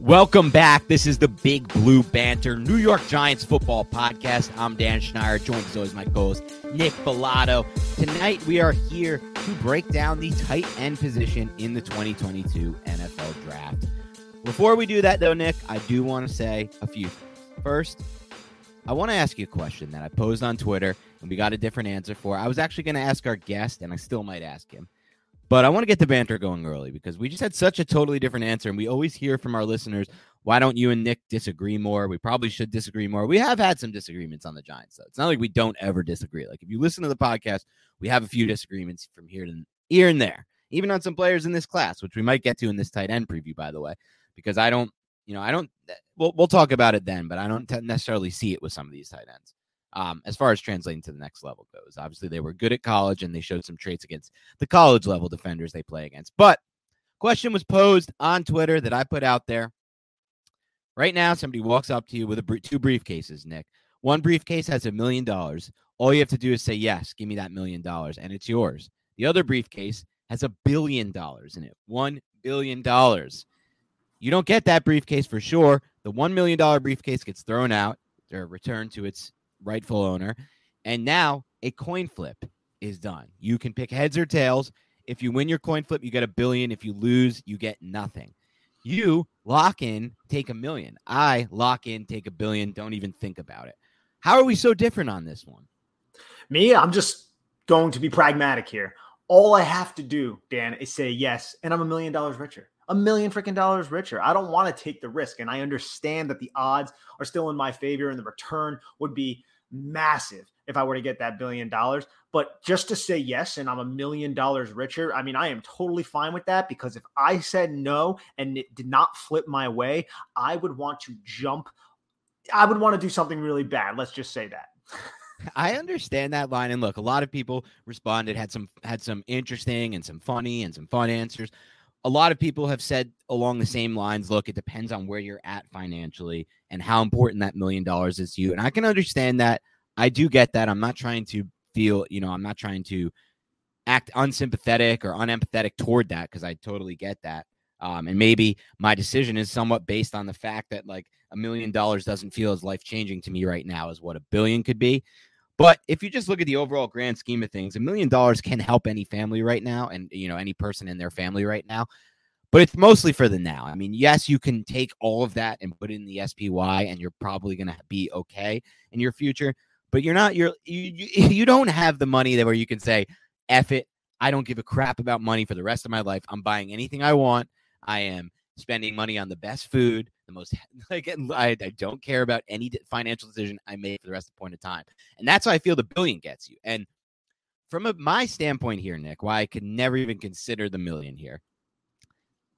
Welcome back. This is the Big Blue Banter New York Giants football podcast. I'm Dan Schneider, joined as always my co-host Nick Falato. Tonight we are here to break down the tight end position in the 2022 NFL Draft. Before we do that, though, Nick, I do want to say a few things. First, I want to ask you a question that I posed on Twitter and we got a different answer for. I was actually going to ask our guest, and I still might ask him. But I want to get the banter going early because we just had such a totally different answer. And we always hear from our listeners, why don't you and Nick disagree more? We probably should disagree more. We have had some disagreements on the Giants, though. It's not like we don't ever disagree. Like if you listen to the podcast, we have a few disagreements from here to here and there, even on some players in this class, which we might get to in this tight end preview, by the way, because I don't, you know, I don't, eh, we'll, we'll talk about it then, but I don't necessarily see it with some of these tight ends um, as far as translating to the next level goes. Obviously, they were good at college and they showed some traits against the college level defenders they play against. But question was posed on Twitter that I put out there. Right now, somebody walks up to you with a two briefcases, Nick. One briefcase has a million dollars. All you have to do is say yes, give me that million dollars, and it's yours. The other briefcase has a billion dollars in it. One billion dollars. You don't get that briefcase for sure. The one million dollar briefcase gets thrown out or returned to its rightful owner. And now a coin flip is done. You can pick heads or tails. If you win your coin flip, you get a billion. If you lose, you get nothing. You lock in, take a million. I lock in, take a billion. Don't even think about it. How are we so different on this one? Me, I'm just going to be pragmatic here. All I have to do, Dan, is say yes, and I'm a million dollars richer. A million freaking dollars richer. I don't want to take the risk. And I understand that the odds are still in my favor and the return would be massive if I were to get that billion dollars. But just to say yes and I'm a million dollars richer, I mean, I am totally fine with that because if I said no and it did not flip my way, I would want to jump. I would want to do something really bad. Let's just say that. I understand that line and look, a lot of people responded had some had some interesting and some funny and some fun answers. A lot of people have said along the same lines, look, it depends on where you're at financially and how important that million dollars is to you. And I can understand that. I do get that. I'm not trying to feel, you know, I'm not trying to act unsympathetic or unempathetic toward that because I totally get that. Um, and maybe my decision is somewhat based on the fact that like a million dollars doesn't feel as life changing to me right now as what a billion could be. But if you just look at the overall grand scheme of things, a million dollars can help any family right now and you know any person in their family right now but it's mostly for the now. I mean, yes, you can take all of that and put it in the SPY, and you're probably going to be okay in your future. But you're not. You're you, you don't have the money that where you can say, "F it, I don't give a crap about money for the rest of my life. I'm buying anything I want. I am spending money on the best food, the most like I, I don't care about any financial decision I make for the rest of the point of time. And that's why I feel the billion gets you. And from a, my standpoint here, Nick, why I could never even consider the million here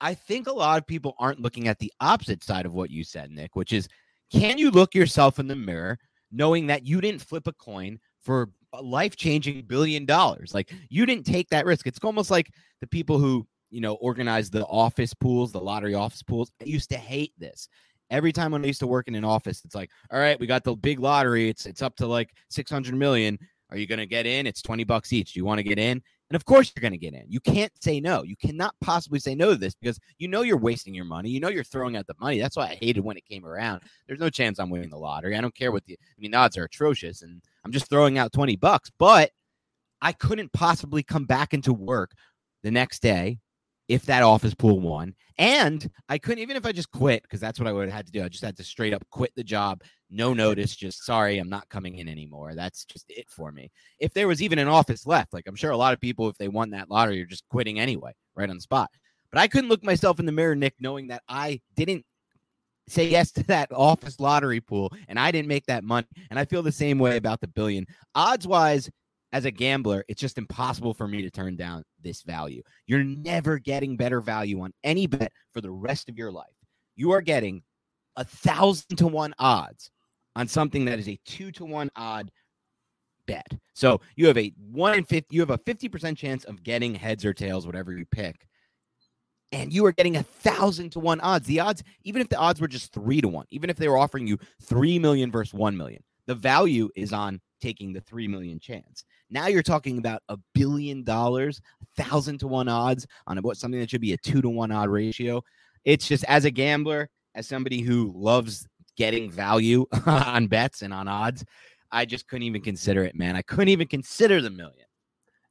I think a lot of people aren't looking at the opposite side of what you said, Nick, which is can you look yourself in the mirror knowing that you didn't flip a coin for a life changing billion dollars? Like you didn't take that risk. It's almost like the people who, you know, organize the office pools, the lottery office pools. I used to hate this. Every time when I used to work in an office, it's like, all right, we got the big lottery. It's it's up to like 600 million. Are you going to get in? It's 20 bucks each. Do you want to get in? And of course, you're going to get in. You can't say no. You cannot possibly say no to this because you know you're wasting your money. You know you're throwing out the money. That's why I hated when it came around. There's no chance I'm winning the lottery. I don't care what the, I mean, the odds are atrocious and I'm just throwing out 20 bucks, but I couldn't possibly come back into work the next day if that office pool won. And I couldn't, even if I just quit, because that's what I would have had to do. I just had to straight up quit the job, no notice, just sorry, I'm not coming in anymore. That's just it for me. If there was even an office left, like I'm sure a lot of people, if they won that lottery, are just quitting anyway, right on the spot. But I couldn't look myself in the mirror, Nick, knowing that I didn't say yes to that office lottery pool and I didn't make that money. And I feel the same way about the billion. Odds wise, as a gambler, it's just impossible for me to turn down this value. You're never getting better value on any bet for the rest of your life. You are getting a thousand to one odds on something that is a two to one odd bet. So you have a one in fifty, you have a 50% chance of getting heads or tails, whatever you pick. And you are getting a thousand to one odds. The odds, even if the odds were just three to one, even if they were offering you three million versus one million, the value is on taking the 3 million chance. Now you're talking about a billion dollars, thousand to one odds on what something that should be a two to one odd ratio. It's just as a gambler, as somebody who loves getting value on bets and on odds, I just couldn't even consider it, man. I couldn't even consider the million.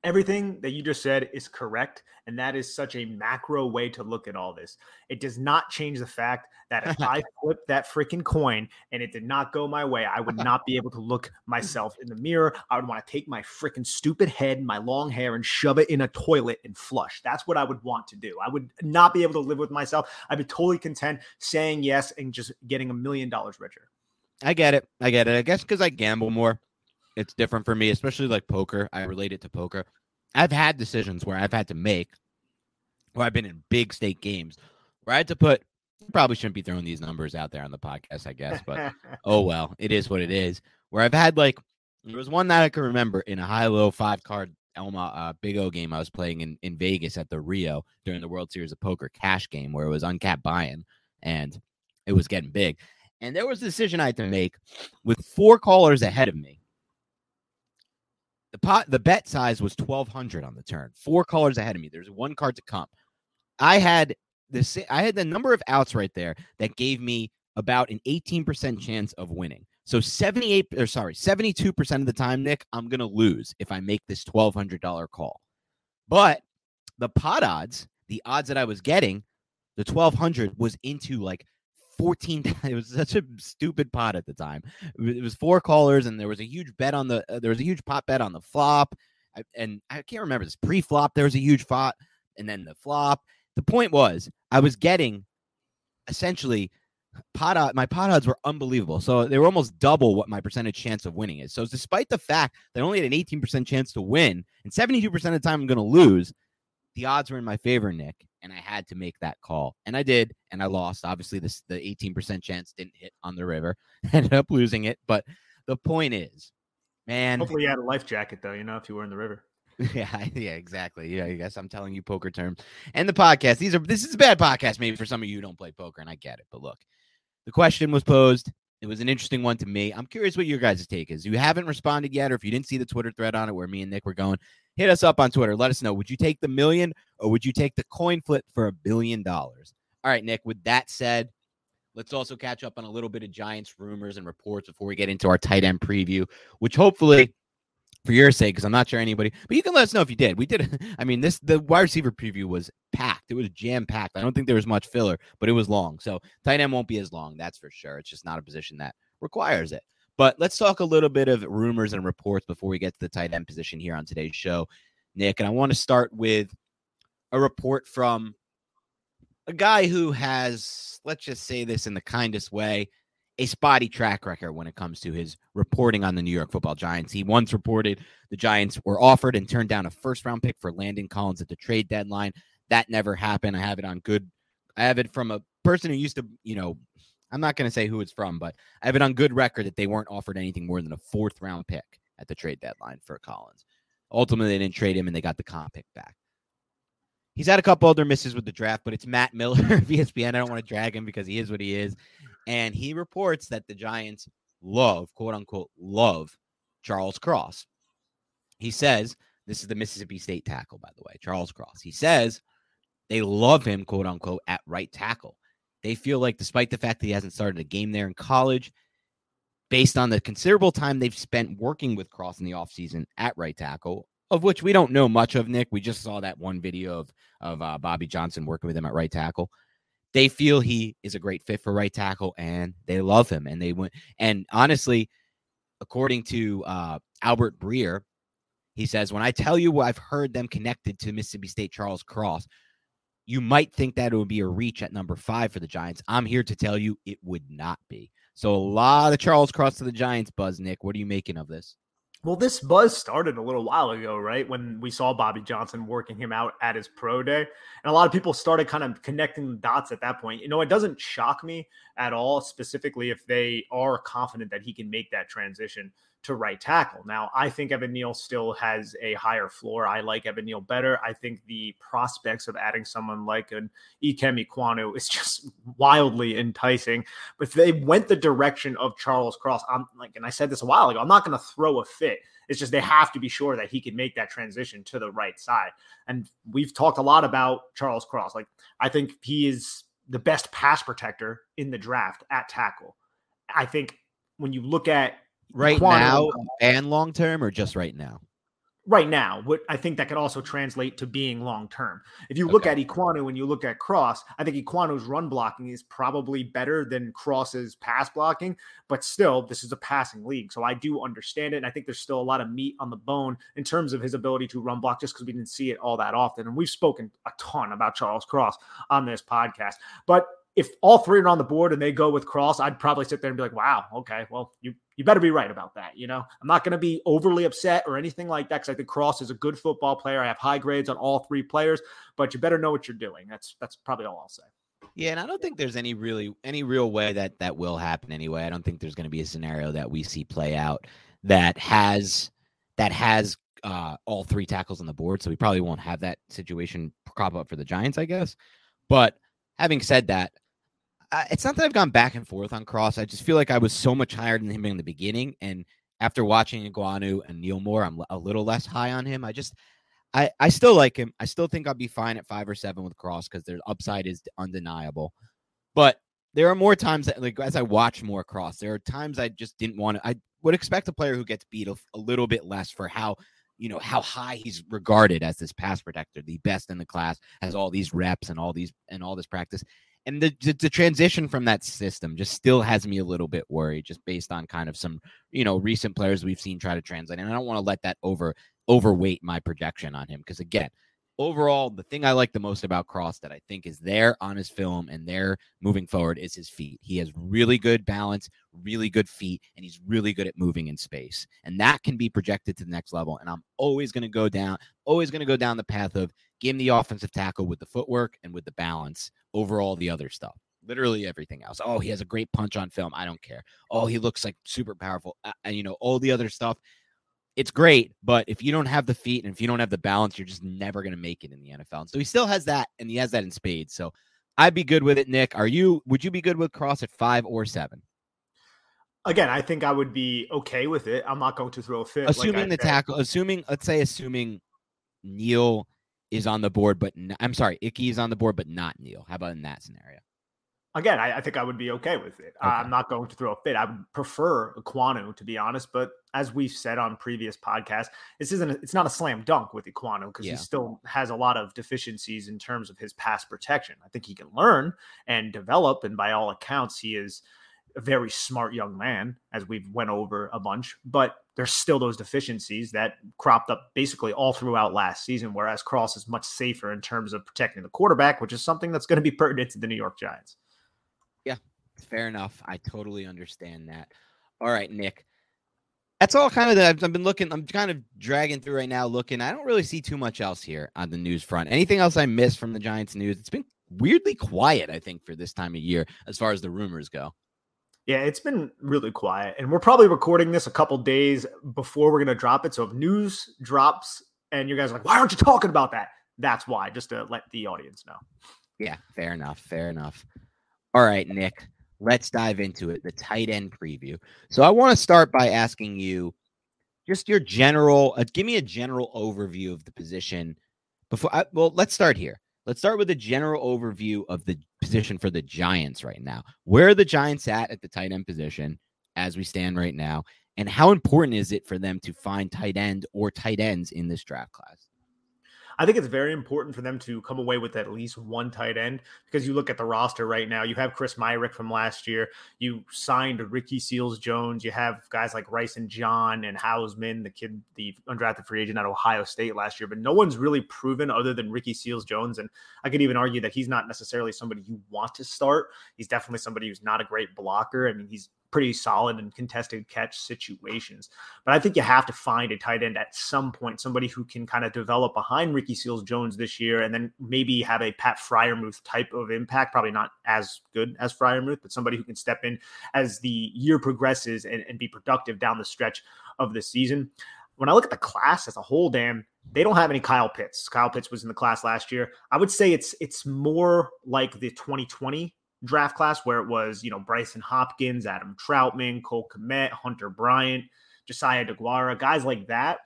Everything that you just said is correct. And that is such a macro way to look at all this. It does not change the fact that if I flipped that freaking coin and it did not go my way, I would not be able to look myself in the mirror. I would want to take my freaking stupid head, and my long hair, and shove it in a toilet and flush. That's what I would want to do. I would not be able to live with myself. I'd be totally content saying yes and just getting a million dollars richer. I get it. I get it. I guess because I gamble more it's different for me, especially like poker. I relate it to poker. I've had decisions where I've had to make, where I've been in big stake games, where I had to put. Probably shouldn't be throwing these numbers out there on the podcast, I guess, but oh well, it is what it is. Where I've had like there was one that I can remember in a high low five card Omaha uh, Big O game I was playing in, in Vegas at the Rio during the World Series of Poker cash game where it was uncapped buy-in and it was getting big. And there was a decision I had to make with four callers ahead of me the pot the bet size was 1200 on the turn four colors ahead of me. There's one card to come. I had this i had the number of outs right there that gave me about an 18% chance of winning. So 78 or sorry 72% of the time nick i'm gonna lose if i make this $1200 call. But the pot odds the odds that i was getting the 1200 was into like 14 it was such a stupid pot at the time. It was four callers and there was a huge bet on the uh, there was a huge pot bet on the flop. I, and i can't remember this pre-flop there was a huge pot and then the flop. The point was i was getting essentially pot odd, my pot odds were unbelievable. So they were almost double what my percentage chance of winning is. So despite the fact that i only had an 18% chance to win and 72% of the time i'm going to lose the odds were in my favor nick and I had to make that call. And I did, and I lost. Obviously, this the 18% chance didn't hit on the river. ended up losing it. But the point is, man. Hopefully you had a life jacket though, you know, if you were in the river. Yeah, yeah, exactly. Yeah, I guess I'm telling you poker terms. And the podcast. These are this is a bad podcast, maybe for some of you who don't play poker, and I get it. But look, the question was posed. It was an interesting one to me. I'm curious what your guys' take is. You haven't responded yet, or if you didn't see the Twitter thread on it where me and Nick were going, hit us up on Twitter. Let us know. Would you take the million or would you take the coin flip for a billion dollars? All right, Nick. With that said, let's also catch up on a little bit of Giants rumors and reports before we get into our tight end preview, which hopefully for your sake, because I'm not sure anybody, but you can let us know if you did. We did. I mean, this the wide receiver preview was packed. It was jam packed. I don't think there was much filler, but it was long. So tight end won't be as long. That's for sure. It's just not a position that requires it. But let's talk a little bit of rumors and reports before we get to the tight end position here on today's show, Nick. And I want to start with a report from a guy who has, let's just say this in the kindest way, a spotty track record when it comes to his reporting on the New York football Giants. He once reported the Giants were offered and turned down a first round pick for Landon Collins at the trade deadline. That never happened. I have it on good I have it from a person who used to, you know, I'm not going to say who it's from, but I have it on good record that they weren't offered anything more than a fourth round pick at the trade deadline for Collins. Ultimately, they didn't trade him and they got the comp pick back. He's had a couple other misses with the draft, but it's Matt Miller of ESPN. I don't want to drag him because he is what he is. And he reports that the Giants love, quote unquote, love Charles Cross. He says, this is the Mississippi State tackle, by the way, Charles Cross. He says they love him, quote unquote, at right tackle. They feel like, despite the fact that he hasn't started a game there in college, based on the considerable time they've spent working with Cross in the offseason at right tackle, of which we don't know much of, Nick. We just saw that one video of, of uh, Bobby Johnson working with him at right tackle. They feel he is a great fit for right tackle and they love him. And they went, and honestly, according to uh, Albert Breer, he says, When I tell you what I've heard them connected to Mississippi State Charles Cross, you might think that it would be a reach at number five for the Giants. I'm here to tell you it would not be. So a lot of Charles Cross to the Giants buzz, Nick. What are you making of this? Well, this buzz started a little while ago, right? When we saw Bobby Johnson working him out at his pro day. And a lot of people started kind of connecting the dots at that point. You know, it doesn't shock me at all, specifically if they are confident that he can make that transition to right tackle. Now, I think Evan Neal still has a higher floor. I like Evan Neal better. I think the prospects of adding someone like an Ikem Ekwonu is just wildly enticing. But if they went the direction of Charles Cross, I'm like, and I said this a while ago, I'm not going to throw a fit. It's just they have to be sure that he can make that transition to the right side. And we've talked a lot about Charles Cross. Like, I think he is the best pass protector in the draft at tackle. I think when you look at right now and long term, or just right now? Right now, what I think that could also translate to being long term. If you look okay. at Ekwonu and you look at Cross, I think Ekwonu's run blocking is probably better than Cross's pass blocking, but still, this is a passing league. So I do understand it. And I think there's still a lot of meat on the bone in terms of his ability to run block just because we didn't see it all that often. And we've spoken a ton about Charles Cross on this podcast. But if all three are on the board and they go with Cross, I'd probably sit there and be like, wow, okay, well, you you better be right about that. You know, I'm not going to be overly upset or anything like that because I think Cross is a good football player. I have high grades on all three players, but you better know what you're doing. That's that's probably all I'll say. Yeah, and I don't think there's any really any real way that that will happen anyway. I don't think there's going to be a scenario that we see play out that has that has uh, all three tackles on the board. So we probably won't have that situation crop up for the Giants, I guess. But having said that, it's not that I've gone back and forth on Cross. I just feel like I was so much higher than him in the beginning, and after watching Ekwonu and Neal Moore, I'm a little less high on him. I just, I, I still like him. I still think I'll be fine at five or seven with Cross because their upside is undeniable. But there are more times that, like, as I watch more Cross, there are times I just didn't want to. I would expect a player who gets beat a, a little bit less for how you know how high he's regarded as this pass protector, the best in the class, has all these reps and all these and all this practice. And the, the, the transition from that system just still has me a little bit worried, just based on kind of some you know recent players we've seen try to translate, and I don't want to let that over overweight my projection on him because again, overall, the thing I like the most about Cross that I think is there on his film and there moving forward is his feet. He has really good balance, really good feet, and he's really good at moving in space. And that can be projected to the next level. And I'm always going to go down, always going to go down the path of give him the offensive tackle with the footwork and with the balance over all the other stuff. Literally everything else. Oh, he has a great punch on film. I don't care. Oh, he looks like super powerful. And you know, all the other stuff it's great, but if you don't have the feet and if you don't have the balance, you're just never going to make it in the NFL. And so he still has that, and he has that in spades. So I'd be good with it, Nick. Are you? Would you be good with Cross at five or seven? Again, I think I would be okay with it. I'm not going to throw a fit. Assuming like the tackle, assuming let's say assuming Neal is on the board, but n- I'm sorry, Icky is on the board, but not Neal. How about in that scenario? Again, I, I, think I would be okay with it. Okay. I'm not going to throw a fit. I would prefer Ekwonu to be honest, but as we've said on previous podcasts, this isn't. A, it's not a slam dunk with Ekwonu because yeah. he still has a lot of deficiencies in terms of his pass protection. I think he can learn and develop, and by all accounts, he is a very smart young man, as we've went over a bunch. But there's still those deficiencies that cropped up basically all throughout last season. Whereas Cross is much safer in terms of protecting the quarterback, which is something that's going to be pertinent to the New York Giants. Yeah, fair enough. I totally understand that. All right, Nick. That's all kind of that I've, I've been looking. I'm kind of dragging through right now, looking. I don't really see too much else here on the news front. Anything else I missed from the Giants news? It's been weirdly quiet, I think, for this time of year as far as the rumors go. Yeah, it's been really quiet. And we're probably recording this a couple days before we're going to drop it. So if news drops and you guys are like, why aren't you talking about that? That's why, just to let the audience know. Yeah, fair enough. Fair enough. All right, Nick, let's dive into it the tight end preview. So I want to start by asking you just your general, uh, give me a general overview of the position before. I, well, let's start here. Let's start with a general overview of the position for the Giants right now. Where are the Giants at at the tight end position as we stand right now? And how important is it for them to find tight end or tight ends in this draft class? I think it's very important for them to come away with at least one tight end because you look at the roster right now. You have Chris Myarick from last year. You signed Ricky Seals Jones. You have guys like Rysen John and Hausmann, the kid, the undrafted free agent at Ohio State last year. But no one's really proven other than Ricky Seals Jones. And I could even argue that he's not necessarily somebody you want to start. He's definitely somebody who's not a great blocker. I mean, he's pretty solid and contested catch situations. But I think you have to find a tight end at some point, somebody who can kind of develop behind Ricky Seals Jones this year and then maybe have a Pat Freiermuth type of impact. Probably not as good as Freiermuth, but somebody who can step in as the year progresses and, and be productive down the stretch of the season. When I look at the class as a whole, Dan, they don't have any Kyle Pitts. Kyle Pitts was in the class last year. I would say it's it's more like the 2020 draft class where it was, you know, Brycen Hopkins, Adam Trautman, Cole Kmet, Hunter Bryant, Josiah DeGuara, guys like that.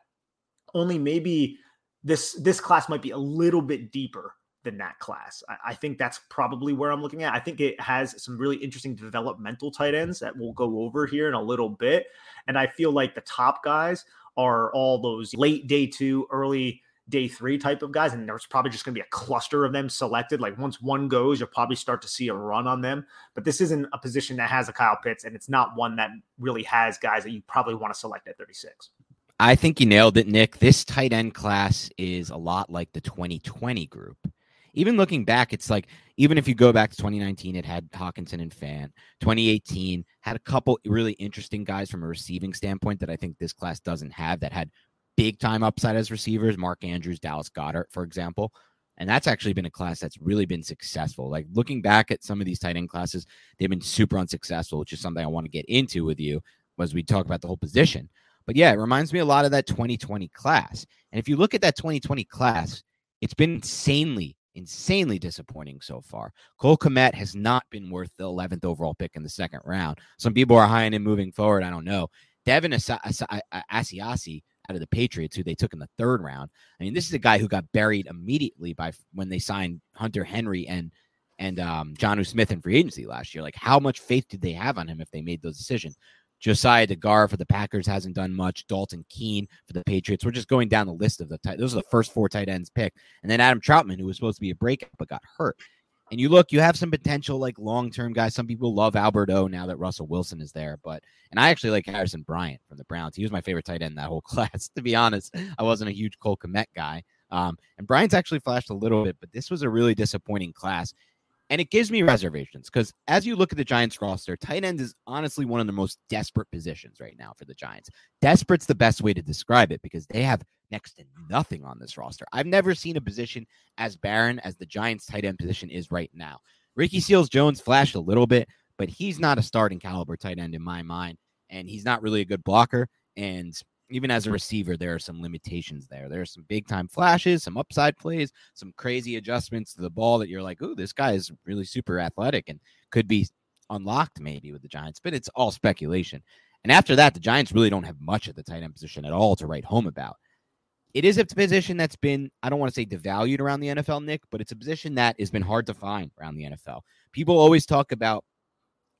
Only maybe this this class might be a little bit deeper than that class. I, I, think that's probably where I'm looking at. I think it has some really interesting developmental tight ends that we'll go over here in a little bit. And I feel like the top guys are all those late day two, early day three type of guys, and there's probably just going to be a cluster of them selected. Like once one goes, you'll probably start to see a run on them. But this isn't a position that has a Kyle Pitts, and it's not one that really has guys that you probably want to select at 36. I think you nailed it, Nick. This tight end class is a lot like the 2020 group. Even looking back, it's like even if you go back to 2019, it had Hockenson and Fant. 2018 had a couple really interesting guys from a receiving standpoint that I think this class doesn't have that had big time upside as receivers, Mark Andrews, Dallas Goedert, for example. And that's actually been a class that's really been successful. Like looking back at some of these tight end classes, they've been super unsuccessful, which is something I want to get into with you as we talk about the whole position. But yeah, it reminds me a lot of that 2020 class. And if you look at that 2020 class, it's been insanely, insanely disappointing so far. Cole Kmet has not been worth the 11th overall pick in the second round. Some people are high on him moving forward. I don't know. Devin As- As- Asiasi out of the Patriots, who they took in the third round. I mean, this is a guy who got buried immediately by when they signed Hunter Henry and and um, Jonnu Smith in free agency last year. Like, how much faith did they have on him if they made those decisions? Josiah DeGuara for the Packers hasn't done much. Dalton Keene for the Patriots. We're just going down the list of the tight. Those are the first four tight ends picked, and then Adam Trautman, who was supposed to be a breakout but got hurt. And you look, you have some potential like long term guys. Some people love Albert O now that Russell Wilson is there, but and I actually like Harrison Bryant from the Browns. He was my favorite tight end that whole class. To be honest, I wasn't a huge Cole Kmet guy. Um, and Bryant's actually flashed a little bit, but this was a really disappointing class. And it gives me reservations because as you look at the Giants roster, tight end is honestly one of the most desperate positions right now for the Giants. Desperate's the best way to describe it because they have next to nothing on this roster. I've never seen a position as barren as the Giants tight end position is right now. Ricky Seals Jones flashed a little bit, but he's not a starting caliber tight end in my mind. And he's not really a good blocker. And even as a receiver, there are some limitations there. There are some big time flashes, some upside plays, some crazy adjustments to the ball that you're like, oh, this guy is really super athletic and could be unlocked maybe with the Giants, but it's all speculation. And after that, the Giants really don't have much at the tight end position at all to write home about. It is a position that's been, I don't want to say devalued around the NFL, Nick, but it's a position that has been hard to find around the NFL. People always talk about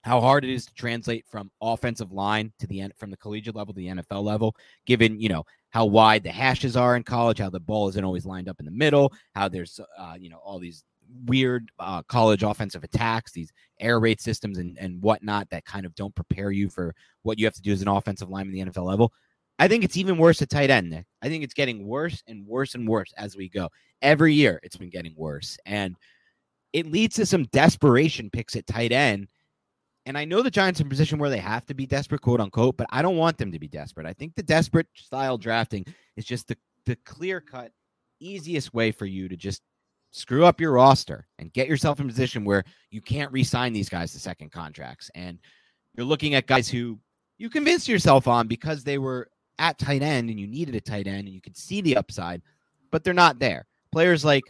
how hard it is to translate from offensive line to the end from the collegiate level to the NFL level, given you know how wide the hashes are in college, how the ball isn't always lined up in the middle, how there's uh, you know all these weird uh, college offensive attacks, these air raid systems and and whatnot that kind of don't prepare you for what you have to do as an offensive lineman in the NFL level. I think it's even worse at tight end, Nick. I think it's getting worse and worse and worse as we go. Every year it's been getting worse. And it leads to some desperation picks at tight end and I know the Giants are in position where they have to be desperate, quote unquote, but I don't want them to be desperate. I think the desperate style drafting is just the, the clear cut, easiest way for you to just screw up your roster and get yourself in position where you can't re-sign these guys to second contracts. And you're looking at guys who you convinced yourself on because they were at tight end and you needed a tight end and you could see the upside, but they're not there. Players like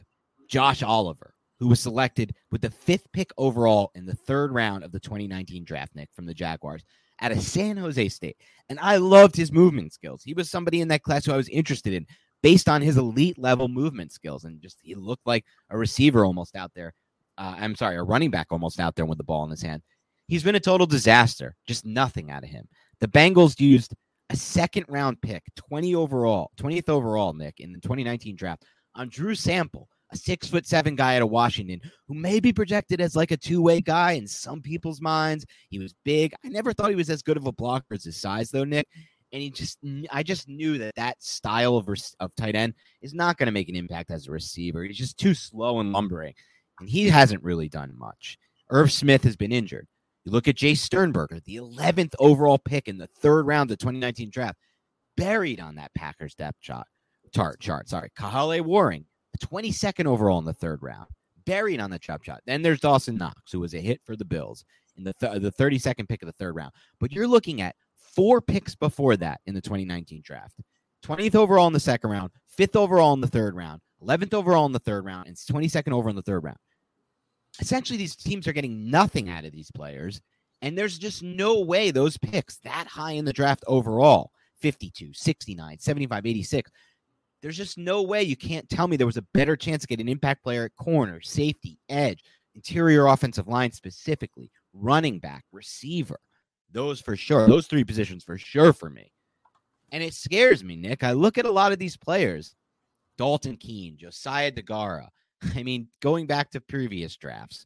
Josh Oliver, who was selected with the fifth pick overall in the third round of the 2019 draft, Nick, from the Jaguars at a San Jose State. And I loved his movement skills. He was somebody in that class who I was interested in based on his elite level movement skills. And just he looked like a receiver almost out there. Uh, I'm sorry, a running back almost out there with the ball in his hand. He's been a total disaster, just nothing out of him. The Bengals used a second round pick, 20 overall, 20th overall, Nick, in the 2019 draft on Drew Sample, a six foot seven guy out of Washington who may be projected as like a two way guy in some people's minds. He was big. I never thought he was as good of a blocker as his size, though, Nick. And he just, I just knew that that style of, of tight end is not going to make an impact as a receiver. He's just too slow and lumbering. And he hasn't really done much. Irv Smith has been injured. You look at Jace Sternberger, the 11th overall pick in the third round of the 2019 draft, buried on that Packers depth chart. Chart, chart, sorry. Kahale Warring, the 22nd overall in the third round, buried on the chop chart. Then there's Dawson Knox, who was a hit for the Bills in the th- the 32nd pick of the third round. But you're looking at four picks before that in the 2019 draft. 20th overall in the second round, fifth overall in the third round, 11th overall in the third round, and 22nd over in the third round essentially these teams are getting nothing out of these players. And there's just no way those picks that high in the draft overall 52, 69, 75, 86. There's just no way you can't tell me there was a better chance to get an impact player at corner, safety, edge, interior offensive line specifically, running back, receiver. Those for sure. Those three positions for sure for me. And it scares me, Nick. I look at a lot of these players Dalton Keene, Josiah DeGuara, I mean, going back to previous drafts,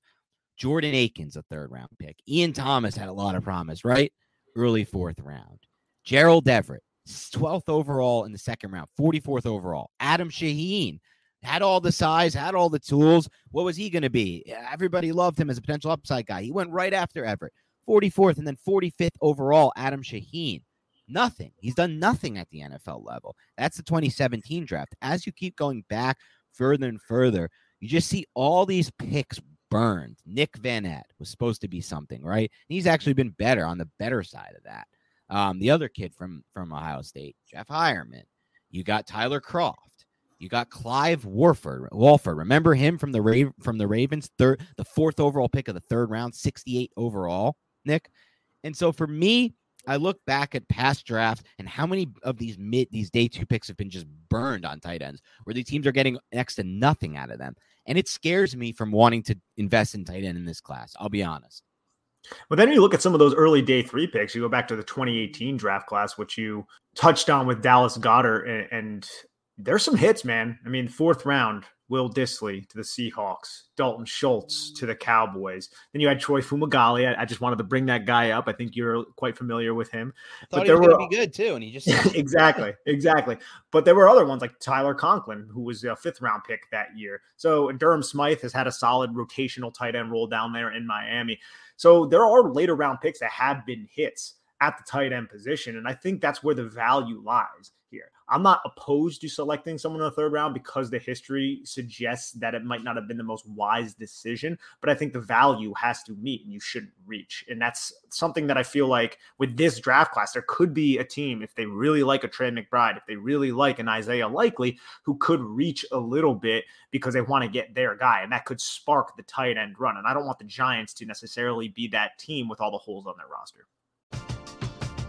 Jordan Akins, a third round pick. Ian Thomas had a lot of promise, right? Early fourth round. Gerald Everett, 12th overall in the second round, 44th overall. Adam Shaheen had all the size, had all the tools. What was he going to be? Everybody loved him as a potential upside guy. He went right after Everett, 44th, and then 45th overall, Adam Shaheen. Nothing. He's done nothing at the NFL level. That's the 2017 draft. As you keep going back further and further, you just see all these picks burned. Nick Vannett was supposed to be something, right? He's actually been better on the better side of that. Um, the other kid from from Ohio State, Jeff Heuerman. You got Tyler Kroft. You got Clive Walford. Walford. Remember him from the from the Ravens, third, the fourth overall pick of the third round, 68 overall, Nick. And so for me, I look back at past drafts and how many of these mid these day two picks have been just burned on tight ends, where the teams are getting next to nothing out of them, and it scares me from wanting to invest in tight end in this class. I'll be honest. But then you look at some of those early day three picks. You go back to the 2018 draft class, which you touched on with Dallas Goedert, and, and there's some hits, man. I mean, fourth round, Will Dissly to the Seahawks, Dalton Schultz to the Cowboys. Then you had Troy Fumagalli. I, I, just wanted to bring that guy up. I think you're quite familiar with him. I thought but he was going to be good too, and he just exactly, exactly. But there were other ones like Tyler Conklin, who was a fifth round pick that year. So Durham Smythe has had a solid rotational tight end role down there in Miami. So there are later round picks that have been hits at the tight end position, and I think that's where the value lies. I'm not opposed to selecting someone in the third round because the history suggests that it might not have been the most wise decision, but I think the value has to meet and you shouldn't reach. And that's something that I feel like with this draft class, there could be a team if they really like a Trey McBride, if they really like an Isaiah Likely, who could reach a little bit because they want to get their guy. And that could spark the tight end run. And I don't want the Giants to necessarily be that team with all the holes on their roster.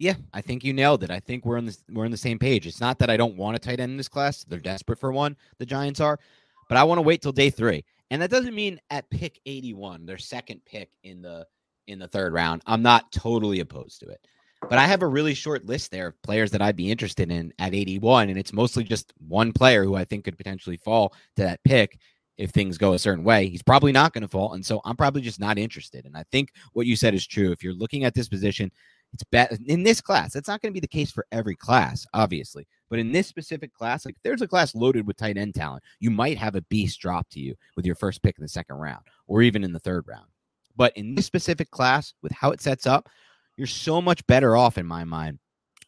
Yeah, I think you nailed it. I think we're on the we're on the same page. It's not that I don't want a tight end in this class; they're desperate for one. The Giants are, but I want to wait till day three, and that doesn't mean at pick eighty one, their second pick in the in the third round. I'm not totally opposed to it, but I have a really short list there of players that I'd be interested in at eighty one, and it's mostly just one player who I think could potentially fall to that pick if things go a certain way. He's probably not going to fall, and so I'm probably just not interested. And I think what you said is true. If you're looking at this position it's bad in this class. That's not going to be the case for every class, obviously. But in this specific class, like there's a class loaded with tight end talent. You might have a beast drop to you with your first pick in the second round or even in the third round. But in this specific class, with how it sets up, you're so much better off, in my mind,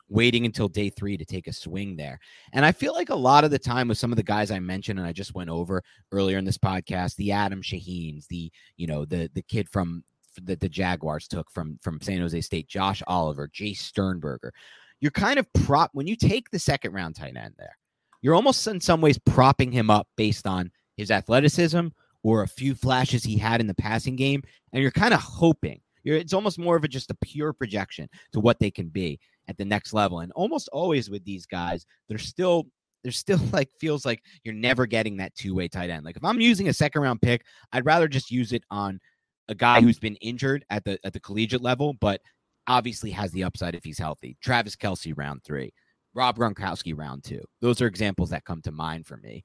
waiting until day three to take a swing there. And I feel like a lot of the time with some of the guys I mentioned and I just went over earlier in this podcast, the Adam Shaheens, the you know the the kid from that the Jaguars took from from San Jose State, Josh Oliver, Jace Sternberger. You're kind of prop when you take the second round tight end there. You're almost in some ways propping him up based on his athleticism or a few flashes he had in the passing game, and you're kind of hoping. You're, it's almost more of a just a pure projection to what they can be at the next level. And almost always with these guys, they're still there's still like feels like you're never getting that two way tight end. Like if I'm using a second round pick, I'd rather just use it on a guy who's been injured at the at the collegiate level, but obviously has the upside if he's healthy. Travis Kelce round three. Rob Gronkowski, round two. Those are examples that come to mind for me.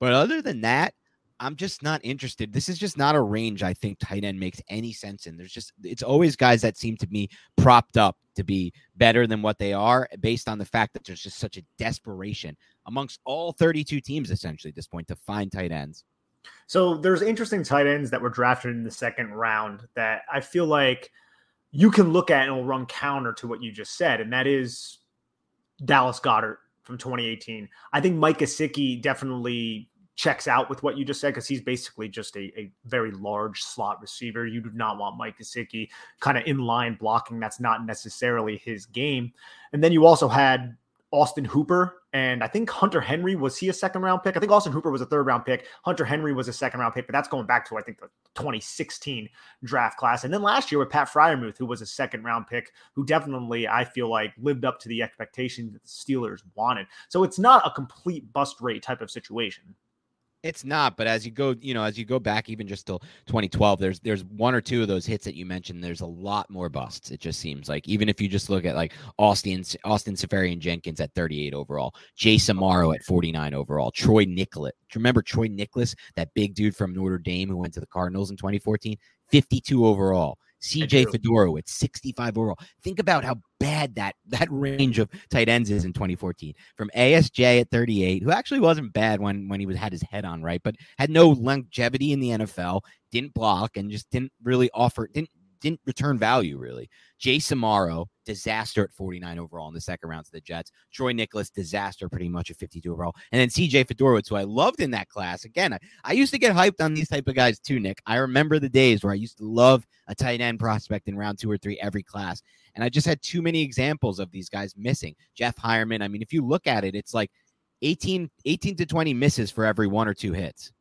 But other than that, I'm just not interested. This is just not a range I think tight end makes any sense in. There's just it's always guys that seem to be propped up to be better than what they are based on the fact that there's just such a desperation amongst all 32 teams essentially at this point to find tight ends. So there's interesting tight ends that were drafted in the second round that I feel like you can look at and will run counter to what you just said, and that is Dallas Goedert from 2018. I think Mike Gesicki definitely checks out with what you just said because he's basically just a, a, very large slot receiver. You do not want Mike Gesicki kind of in line blocking. That's not necessarily his game. And then you also had Austin Hooper and I think Hunter Henry was he a second round pick? I think Austin Hooper was a third round pick. Hunter Henry was a second round pick, but that's going back to I think the 2016 draft class. And then last year with Pat Freiermuth, who was a second round pick, who definitely I feel like lived up to the expectations that the Steelers wanted. So it's not a complete bust rate type of situation. It's not, but as you go, you know, as you go back even just till 2012, there's there's one or two of those hits that you mentioned. There's a lot more busts. It just seems like even if you just look at like Austin Austin Seferian-Jenkins at 38 overall, Jace Amaro oh, at 49 overall, Troy Niklas. Remember Troy Niklas, that big dude from Notre Dame who went to the Cardinals in 2014, 52 overall. CJ Fiedorowicz, 65 overall. Think about how bad that that range of tight ends is in 2014. From ASJ at 38, who actually wasn't bad when when he was had his head on right, but had no longevity in the NFL, didn't block, and just didn't really offer didn't didn't return value really. Jace Amaro, disaster at 49 overall in the second round to the Jets. Troy Niklas, disaster pretty much at 52 overall. And then CJ Fiedorowicz, who I loved in that class. Again, I, I used to get hyped on these type of guys too, Nick. I remember the days where I used to love a tight end prospect in round two or three every class. And I just had too many examples of these guys missing. Jeff Heuerman, I mean, if you look at it, it's like 18, 18 to 20 misses for every one or two hits.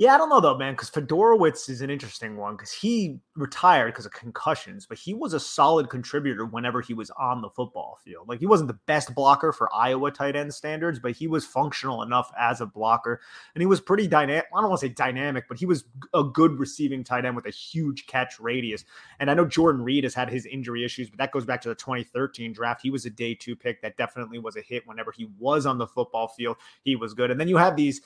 Yeah, I don't know though, man, because Fiedorowicz is an interesting one because he retired because of concussions, but he was a solid contributor whenever he was on the football field. Like he wasn't the best blocker for Iowa tight end standards, but he was functional enough as a blocker, and he was pretty dynamic. I don't want to say dynamic, but he was a good receiving tight end with a huge catch radius. And I know Jordan Reed has had his injury issues, but that goes back to the 2013 draft. He was a day two pick that definitely was a hit whenever he was on the football field. He was good, and then you have these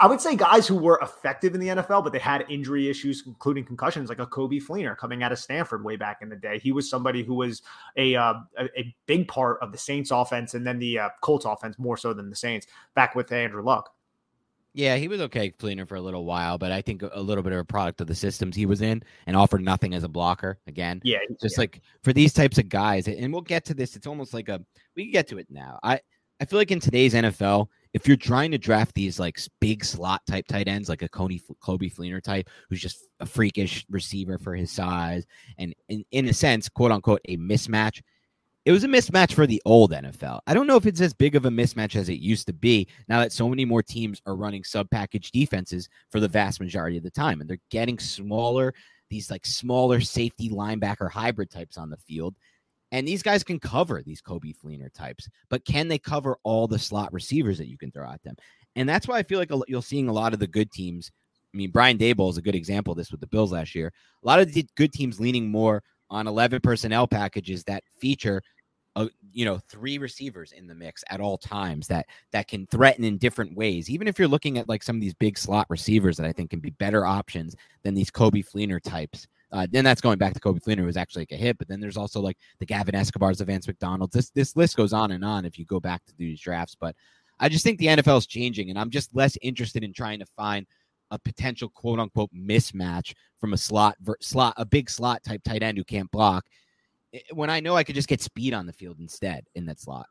I would say guys who were effective in the NFL, but they had injury issues, including concussions, like a Coby Fleener coming out of Stanford way back in the day. He was somebody who was a uh, a, a, big part of the Saints offense and then the uh, Colts offense more so than the Saints back with Andrew Luck. Yeah, he was okay Fleener for a little while, but I think a little bit of a product of the systems he was in and offered nothing as a blocker again. Yeah, just yeah. like for these types of guys, and we'll get to this. It's almost like a we can get to it now. I I feel like in today's NFL if you're trying to draft these like big slot type tight ends, like a Coney Coby Fleener type, who's just a freakish receiver for his size, and in, in a sense, quote unquote, a mismatch. It was a mismatch for the old NFL. I don't know if it's as big of a mismatch as it used to be now that so many more teams are running sub package defenses for the vast majority of the time, and they're getting smaller, these like smaller safety linebacker hybrid types on the field and these guys can cover these Coby Fleener types, but can they cover all the slot receivers that you can throw at them? And that's why I feel like you're seeing a lot of the good teams. I mean, Brian Daboll is a good example of this with the Bills last year. A lot of the good teams leaning more on 11 personnel packages that feature uh, you know three receivers in the mix at all times that that can threaten in different ways even if you're looking at like some of these big slot receivers that i think can be better options than these Coby Fleener types uh, then that's going back to Coby Fleener, who was actually like a hit. But then there's also like the Gavin Escobars, the Vance McDonald's. This this list goes on and on if you go back to these drafts. But I just think the NFL is changing, and I'm just less interested in trying to find a potential quote unquote mismatch from a slot slot a big slot type tight end who can't block when I know I could just get speed on the field instead in that slot.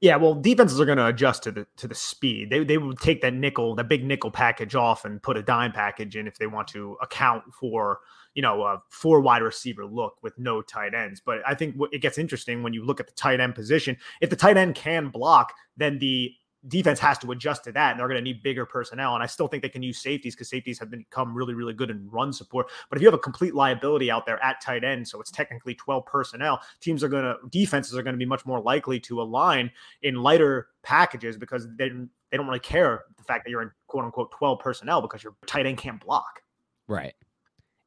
Yeah, well, defenses are going to adjust to the to the speed. They they would take that nickel, that big nickel package off, and put a dime package in if they want to account for you know a four wide receiver look with no tight ends. But I think it gets interesting when you look at the tight end position. If the tight end can block, then the defense has to adjust to that and they're going to need bigger personnel. And I still think they can use safeties because safeties have become really, really good in run support. But if you have a complete liability out there at tight end, so it's technically 12 personnel, teams are going to, defenses are going to be much more likely to align in lighter packages because they, they don't really care the fact that you're in quote unquote 12 personnel because your tight end can't block. Right.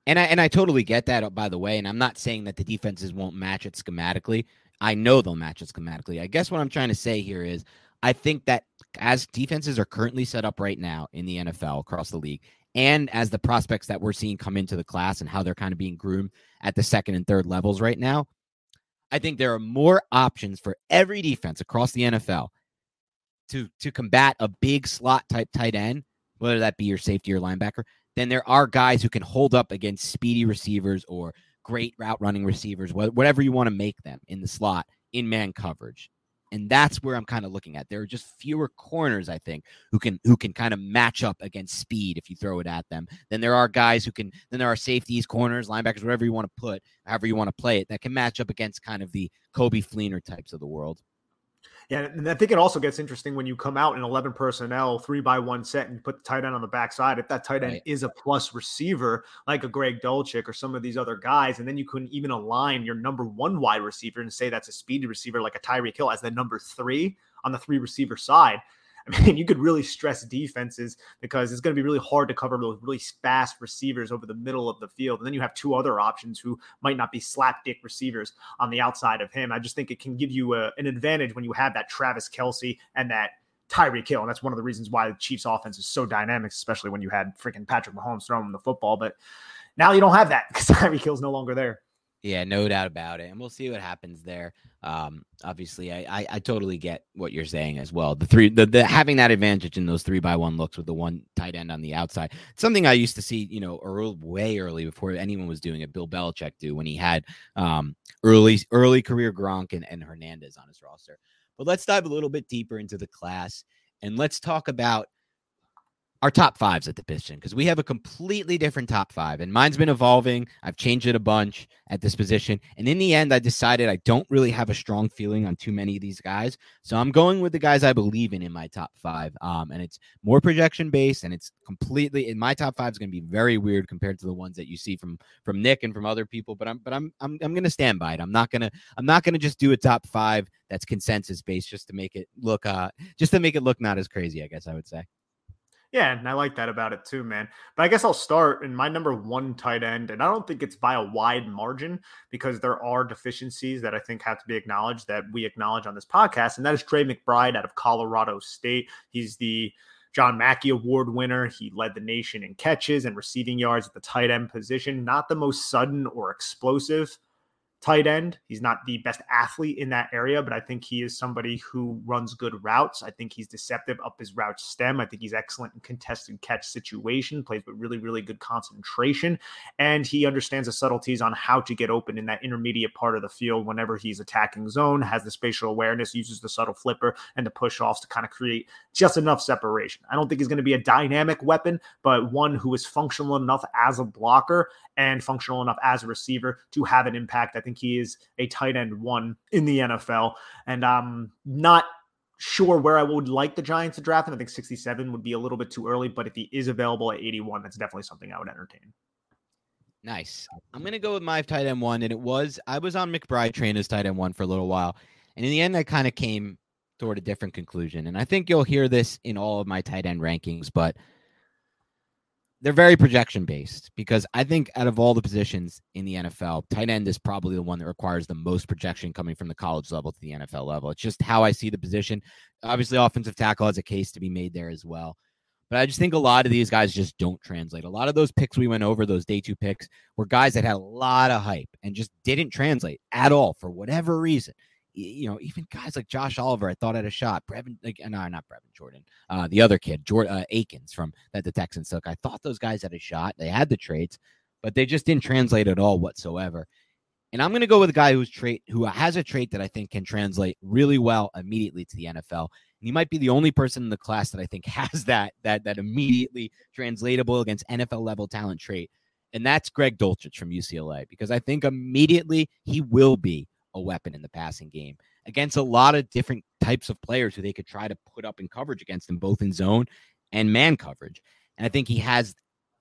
And I, and I totally get that, uh, by the way. And I'm not saying that the defenses won't match it schematically. I know they'll match it schematically. I guess what I'm trying to say here is I think that as defenses are currently set up right now in the NFL across the league, and as the prospects that we're seeing come into the class and how they're kind of being groomed at the second and third levels right now, I think there are more options for every defense across the NFL to to combat a big slot type tight end, whether that be your safety or linebacker, than there are guys who can hold up against speedy receivers or great route running receivers, whatever you want to make them in the slot in man coverage and that's where I'm kind of looking at. There are just fewer corners, I think, who can who can kind of match up against speed if you throw it at them. Then there are guys who can. Then there are safeties, corners, linebackers, whatever you want to put, however you want to play it, that can match up against kind of the Coby Fleener types of the world. Yeah, and I think it also gets interesting when you come out in 11 personnel, three by one set, and put the tight end on the backside. If that tight end right. is a plus receiver, like a Greg Dulcich or some of these other guys, and then you can even align your number one wide receiver and say that's a speedy receiver like a Tyreek Hill as the number three on the three receiver side. I mean, you could really stress defenses because it's going to be really hard to cover those really fast receivers over the middle of the field. And then you have two other options who might not be slapdick receivers on the outside of him. I just think it can give you a, an advantage when you have that Travis Kelce and that Tyreek Hill. And that's one of the reasons why the Chiefs offense is so dynamic, especially when you had freaking Patrick Mahomes throwing the football. But now you don't have that because Tyreek Hill's no longer there. Yeah, no doubt about it, and we'll see what happens there. Um, obviously, I, I, I totally get what you're saying as well. The three, the, the having that advantage in those three by one looks with the one tight end on the outside, something I used to see, you know, early, way early before anyone was doing it. Bill Belichick do when he had um, early early career Gronk and, and Hernandez on his roster. But let's dive a little bit deeper into the class and let's talk about our top fives at the position because we have a completely different top five, and mine's been evolving. I've changed it a bunch at this position, and in the end, I decided I don't really have a strong feeling on too many of these guys, so I'm going with the guys I believe in in my top five. Um, and it's more projection based, and it's completely in my top five is going to be very weird compared to the ones that you see from from Nick and from other people. But I'm but I'm I'm I'm going to stand by it. I'm not gonna I'm not gonna just do a top five that's consensus based just to make it look uh just to make it look not as crazy. I guess I would say. Yeah, and I like that about it too, man. But I guess I'll start in my number one tight end, and I don't think it's by a wide margin because there are deficiencies that I think have to be acknowledged that we acknowledge on this podcast, and that is Trey McBride out of Colorado State. He's the John Mackey Award winner. He led the nation in catches and receiving yards at the tight end position. Not the most sudden or explosive tight end. He's not the best athlete in that area, but I think he is somebody who runs good routes. I think he's deceptive up his route stem. I think he's excellent in contested catch situation, plays with really, really good concentration, and he understands the subtleties on how to get open in that intermediate part of the field whenever he's attacking zone, has the spatial awareness, uses the subtle flipper and the push offs to kind of create just enough separation. I don't think he's going to be a dynamic weapon, but one who is functional enough as a blocker and functional enough as a receiver to have an impact. I think think he is a tight end one in the NFL. And I'm not sure where I would like the Giants to draft him. I think 67 would be a little bit too early, but if he is available at 81, that's definitely something I would entertain. Nice. I'm going to go with my tight end one. And it was, I was on McBride train as tight end one for a little while. And in the end, I kind of came toward a different conclusion. And I think you'll hear this in all of my tight end rankings, but they're very projection based because I think out of all the positions in the NFL, tight end is probably the one that requires the most projection coming from the college level to the NFL level. It's just how I see the position. Obviously, offensive tackle has a case to be made there as well. But I just think a lot of these guys just don't translate. A lot of those picks we went over, those day two picks, were guys that had a lot of hype and just didn't translate at all for whatever reason you know, even guys like Josh Oliver, I thought had a shot. Brevin, like, no, not Brevin Jordan, uh, the other kid, Jordan uh, Akins from that the Texans took. I thought those guys had a shot. They had the traits, but they just didn't translate at all whatsoever. And I'm going to go with a guy who's trait who has a trait that I think can translate really well immediately to the NFL. And he might be the only person in the class that I think has that that that immediately translatable against NFL level talent trait. And that's Greg Dulcich from UCLA because I think immediately he will be a weapon in the passing game against a lot of different types of players who they could try to put up in coverage against them, both in zone and man coverage. And I think he has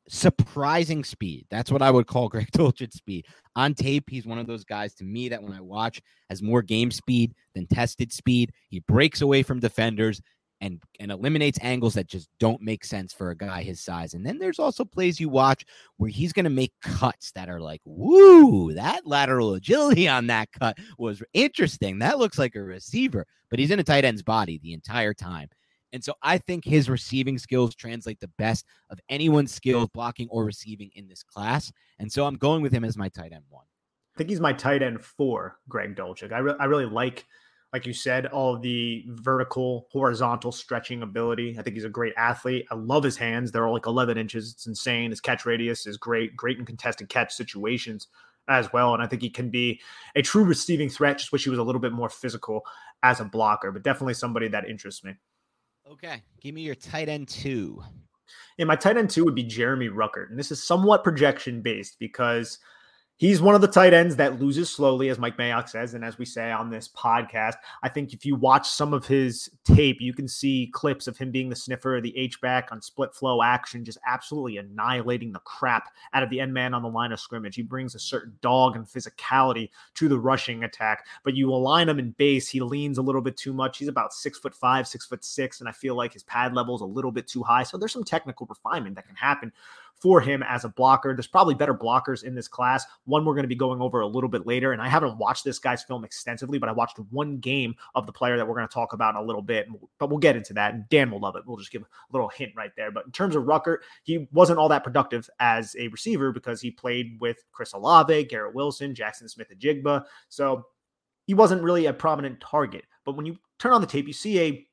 surprising speed. That's what I would call Greg Dulcich speed. On tape, he's one of those guys to me that when I watch has more game speed than tested speed. He breaks away from defenders and and eliminates angles that just don't make sense for a guy his size. And then there's also plays you watch where he's going to make cuts that are like, "Woo, that lateral agility on that cut was interesting. That looks like a receiver." But he's in a tight end's body the entire time. And so I think his receiving skills translate the best of anyone's skills blocking or receiving in this class. And so I'm going with him as my tight end one. I think he's my tight end for Greg Dulcich. I, re- I really like like you said, all the vertical, horizontal stretching ability. I think he's a great athlete. I love his hands. They're all like 11 inches. It's insane. His catch radius is great, great in contested catch situations as well. And I think he can be a true receiving threat. Just wish he was a little bit more physical as a blocker, but definitely somebody that interests me. Okay. Give me your tight end two. Yeah, my tight end two would be Jeremy Ruckert. And this is somewhat projection based because – He's one of the tight ends that loses slowly, as Mike Mayock says. And as we say on this podcast, I think if you watch some of his tape, you can see clips of him being the sniffer, the H back on split flow action, just absolutely annihilating the crap out of the end man on the line of scrimmage. He brings a certain dog and physicality to the rushing attack. But you align him in base, he leans a little bit too much. He's about six foot five, six foot six, and I feel like his pad level is a little bit too high. So there's some technical refinement that can happen for him as a blocker. There's probably better blockers in this class. One we're going to be going over a little bit later. And I haven't watched this guy's film extensively, but I watched one game of the player that we're going to talk about in a little bit. But we'll get into that. And Dan will love it. We'll just give a little hint right there. But in terms of Ruckert, he wasn't all that productive as a receiver because he played with Chris Olave, Garrett Wilson, Jaxon Smith-Njigba. So he wasn't really a prominent target. But when you turn on the tape, you see a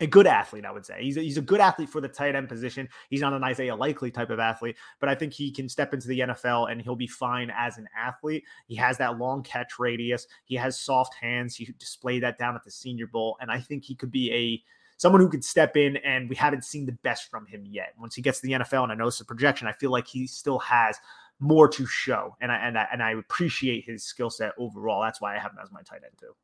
a good athlete, I would say. He's a, he's a good athlete for the tight end position. He's not an Isaiah Likely type of athlete, but I think he can step into the NFL and he'll be fine as an athlete. He has that long catch radius. He has soft hands. He displayed that down at the Senior Bowl, and I think he could be a someone who could step in, and we haven't seen the best from him yet. Once he gets to the NFL, and I know it's a projection, I feel like he still has more to show, and I and I, and I appreciate his skill set overall. That's why I have him as my tight end too.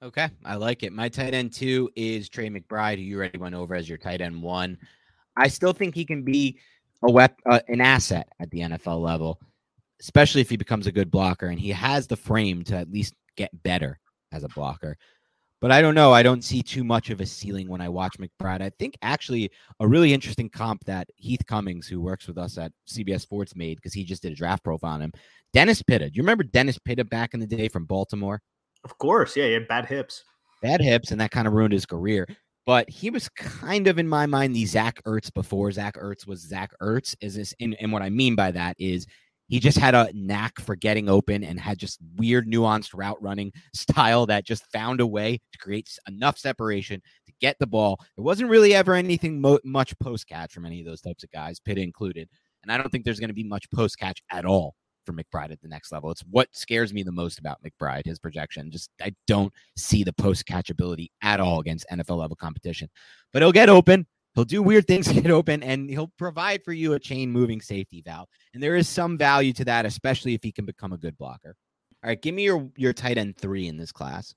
Okay, I like it. My tight end two is Trey McBride, who you already went over as your tight end one. I still think he can be a wep- uh, an asset at the NFL level, especially if he becomes a good blocker, and he has the frame to at least get better as a blocker. But I don't know. I don't see too much of a ceiling when I watch McBride. I think actually a really interesting comp that Heath Cummings, who works with us at CBS Sports, made because he just did a draft profile on him. Dennis Pitta. Do you remember Dennis Pitta back in the day from Baltimore? Of course. Yeah, he had bad hips. Bad hips, and that kind of ruined his career. But he was kind of in my mind the Zach Ertz before Zach Ertz was Zach Ertz. Is this and, and what I mean by that is he just had a knack for getting open and had just weird nuanced route running style that just found a way to create enough separation to get the ball there wasn't really ever anything mo- much post catch from any of those types of guys Pitt included and i don't think there's going to be much post catch at all for mcbride at the next level it's what scares me the most about mcbride his projection just i don't see the post catchability at all against nfl level competition but he'll get open He'll do weird things to get open and he'll provide for you a chain moving safety valve. And there is some value to that, especially if he can become a good blocker. All right, give me your your tight end three in this class.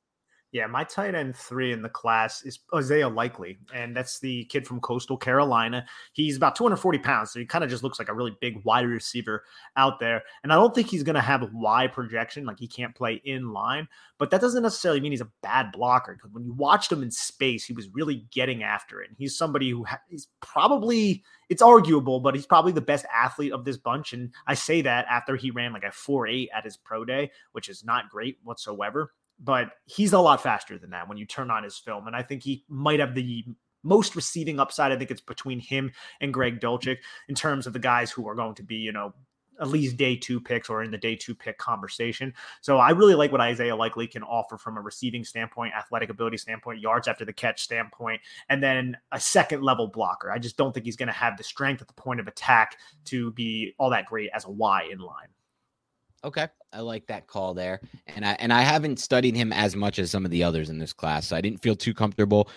Yeah, my tight end three in the class is Isaiah Likely, and that's the kid from Coastal Carolina. He's about 240 pounds, so he kind of just looks like a really big wide receiver out there. And I don't think he's going to have a wide projection, like he can't play in line, but that doesn't necessarily mean he's a bad blocker. Because when you watched him in space, he was really getting after it. And he's somebody who ha- he's probably it's arguable, but he's probably the best athlete of this bunch. And I say that after he ran like a 4 8 at his pro day, which is not great whatsoever but he's a lot faster than that when you turn on his film. And I think he might have the most receiving upside. I think it's between him and Greg Dulcich in terms of the guys who are going to be, you know, at least day two picks or in the day two pick conversation. So I really like what Isaiah Likely can offer from a receiving standpoint, athletic ability standpoint, yards after the catch standpoint, and then a second level blocker. I just don't think he's going to have the strength at the point of attack to be all that great as a Y in line. Okay, I like that call there, and I and I haven't studied him as much as some of the others in this class, so I didn't feel too comfortable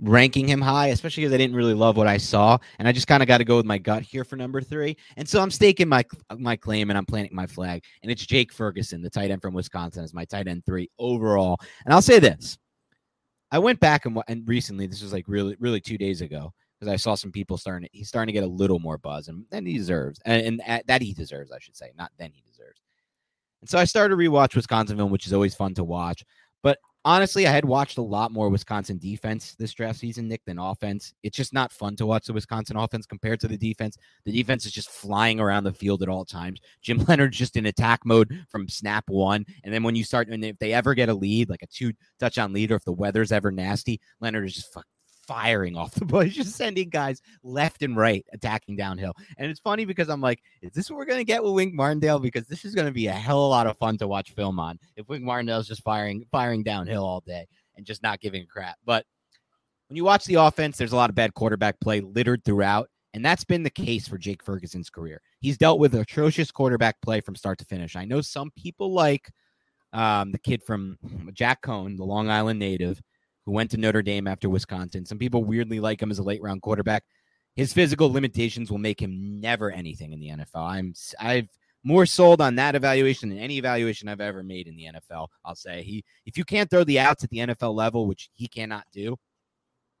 ranking him high, especially because I didn't really love what I saw, and I just kind of got to go with my gut here for number three. And so I'm staking my my claim and I'm planting my flag, and it's Jake Ferguson, the tight end from Wisconsin, as my tight end three overall. And I'll say this: I went back and, and recently, this was like really really two days ago. Because I saw some people starting, he's starting to get a little more buzz, and, and he deserves, and, and uh, that he deserves, I should say, not then he deserves. And so I started to rewatch Wisconsin film, which is always fun to watch. But honestly, I had watched a lot more Wisconsin defense this draft season, Nick, than offense. It's just not fun to watch the Wisconsin offense compared to the defense. The defense is just flying around the field at all times. Jim Leonhard's just in attack mode from snap one. And then when you start, and if they ever get a lead, like a two touchdown lead, or if the weather's ever nasty, Leonhard is just fuck, firing off the ball. Just sending guys left and right attacking downhill. And it's funny because I'm like, is this what we're going to get with Wink Martindale? Because this is going to be a hell of a lot of fun to watch film on if Wink Martindale's just firing, firing downhill all day and just not giving a crap. But when you watch the offense, there's a lot of bad quarterback play littered throughout. And that's been the case for Jake Ferguson's career. He's dealt with atrocious quarterback play from start to finish. I know some people like um, the kid from Jack Coan, the Long Island native, who went to Notre Dame after Wisconsin. Some people weirdly like him as a late round quarterback. His physical limitations will make him never anything in the NFL. I'm I've more sold on that evaluation than any evaluation I've ever made in the NFL. I'll say he if you can't throw the outs at the NFL level, which he cannot do,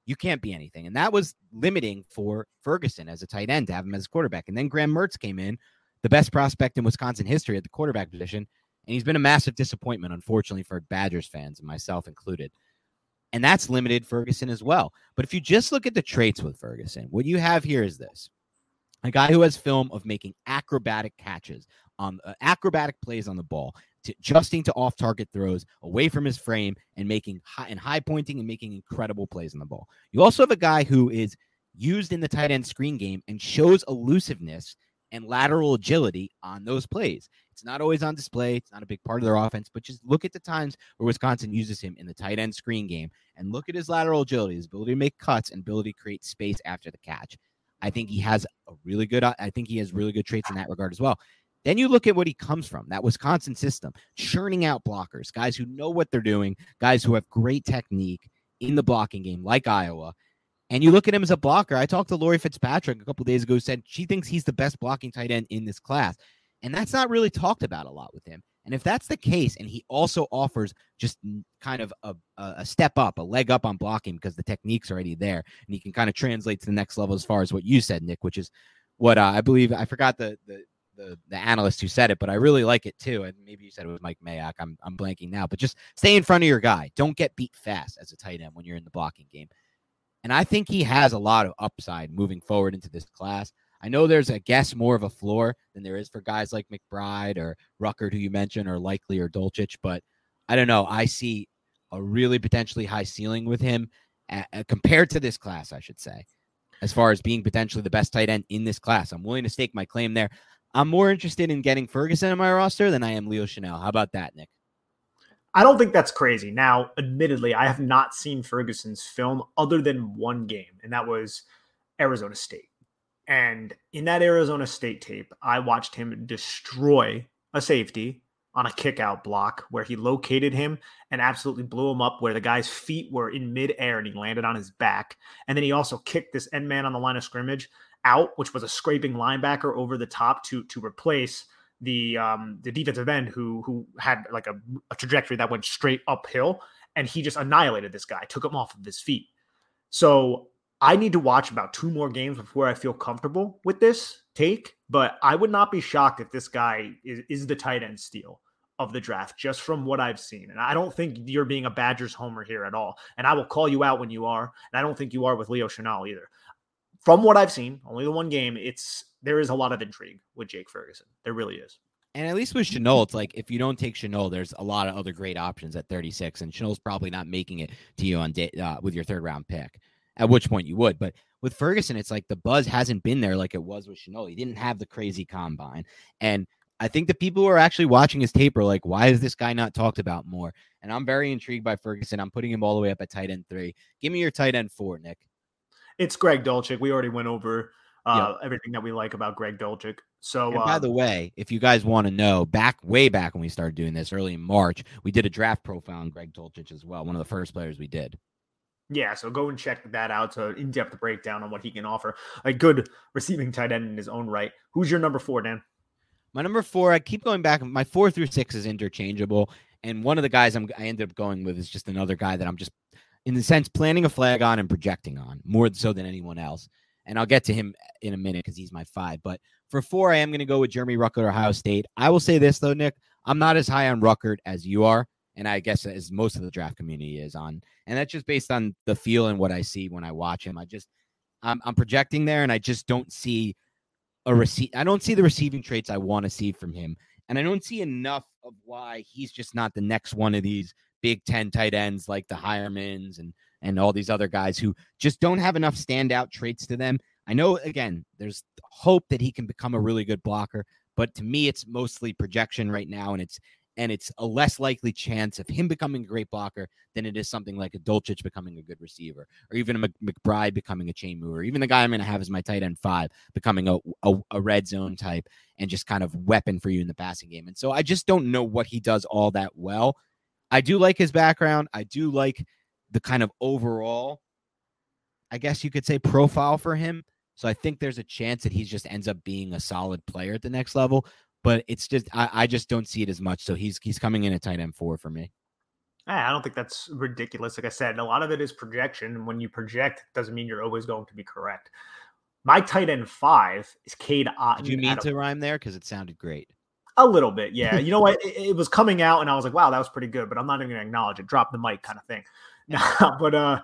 you can't be anything. And that was limiting for Ferguson as a tight end to have him as a quarterback. And then Graham Mertz came in, the best prospect in Wisconsin history at the quarterback position. And he's been a massive disappointment, unfortunately, for Badgers fans and myself included and that's limited Ferguson as well. But if you just look at the traits with Ferguson, what you have here is this a guy who has film of making acrobatic catches on uh, acrobatic plays on the ball, to adjusting to off target throws away from his frame and making high and high pointing and making incredible plays on the ball. You also have a guy who is used in the tight end screen game and shows elusiveness and lateral agility on those plays. It's not always on display. It's not a big part of their offense, but just look at the times where Wisconsin uses him in the tight end screen game and look at his lateral agility, his ability to make cuts and ability to create space after the catch. I think he has a really good, uh, I think he has really good traits in that regard as well. Then you look at what he comes from that Wisconsin system, churning out blockers, guys who know what they're doing, guys who have great technique in the blocking game, like Iowa. And you look at him as a blocker. I talked to Lori Fitzpatrick a couple days ago, said she thinks he's the best blocking tight end in this class. And that's not really talked about a lot with him. And if that's the case, and he also offers just kind of a, a step up, a leg up on blocking because the technique's already there, and he can kind of translate to the next level as far as what you said, Nick, which is what uh, I believe. I forgot the, the the the analyst who said it, but I really like it too. And maybe you said it was Mike Mayock. I'm I'm blanking now, but just stay in front of your guy. Don't get beat fast as a tight end when you're in the blocking game. And I think he has a lot of upside moving forward into this class. I know there's, I guess, more of a floor than there is for guys like McBride or Ruckert, who you mentioned, or Likely or Dulcich. But I don't know. I see a really potentially high ceiling with him compared to this class, I should say, as far as being potentially the best tight end in this class. I'm willing to stake my claim there. I'm more interested in getting Ferguson in my roster than I am Leo Chenal. How about that, Nick? I don't think that's crazy. Now, admittedly, I have not seen Ferguson's film other than one game, and that was Arizona State. And in that Arizona State tape, I watched him destroy a safety on a kick out block where he located him and absolutely blew him up where the guy's feet were in midair and he landed on his back. And then he also kicked this end man on the line of scrimmage out, which was a scraping linebacker over the top to to replace the um, the defensive end who who had like a, a trajectory that went straight uphill, and he just annihilated this guy, took him off of his feet. So I need to watch about two more games before I feel comfortable with this take. But I would not be shocked if this guy is, is the tight end steal of the draft just from what I've seen. And I don't think you're being a Badgers homer here at all. And I will call you out when you are. And I don't think you are with Leo Chenal either from what I've seen, only the one game, it's there is a lot of intrigue with Jake Ferguson. There really is. And at least with Chenal, it's like if you don't take Chenal, there's a lot of other great options at 36, and Chenal's probably not making it to you on day, uh, with your third round pick. At which point you would, but with Ferguson, it's like the buzz hasn't been there like it was with Chenal. He didn't have the crazy combine, and I think the people who are actually watching his tape are like, why is this guy not talked about more? And I'm very intrigued by Ferguson. I'm putting him all the way up at tight end three. Give me your tight end four, Nick. It's Greg Dulcich. We already went over uh, everything that we like about Greg Dulcich. So, by uh, the way, if you guys want to know, back way back when we started doing this early in March, we did a draft profile on Greg Dulcich as well. One of the first players we did. Yeah, so go and check that out. So in-depth breakdown on what he can offer. A good receiving tight end in his own right. Who's your number four, Dan? My number four, I keep going back. My four through six is interchangeable, and one of the guys I'm, I ended up going with is just another guy that I'm just in the sense planting a flag on and projecting on more so than anyone else. And I'll get to him in a minute because he's my five. But for four, I am going to go with Jeremy Ruckert, Ohio State. I will say this though, Nick, I'm not as high on Ruckert as you are, and I guess as most of the draft community is on. And that's just based on the feel and what I see when I watch him. I just I'm, I'm projecting there, and I just don't see a receive. I don't see the receiving traits I want to see from him, and I don't see enough of why he's just not the next one of these Big Ten tight ends like the Heuermans and and all these other guys who just don't have enough standout traits to them. I know again, there's hope that he can become a really good blocker, but to me, it's mostly projection right now, and it's and it's a less likely chance of him becoming a great blocker than it is something like a Dulcich becoming a good receiver, or even a McBride becoming a chain mover, even the guy I'm going to have as my tight end five becoming a, a, a red zone type and just kind of weapon for you in the passing game. And so I just don't know what he does all that well. I do like his background. I do like the kind of overall, I guess you could say, profile for him. So I think there's a chance that he just ends up being a solid player at the next level. But it's just I, I just don't see it as much. So he's he's coming in at tight end four for me. I don't think that's ridiculous. Like I said, a lot of it is projection. And when you project, doesn't mean you're always going to be correct. My tight end five is Cade Otton. Did you mean to rhyme there? Because it sounded great. A little bit, yeah. You know what? It, it, was coming out, and I was like, "Wow, that was pretty good," but I'm not even gonna acknowledge it. Drop the mic, kind of thing. but uh,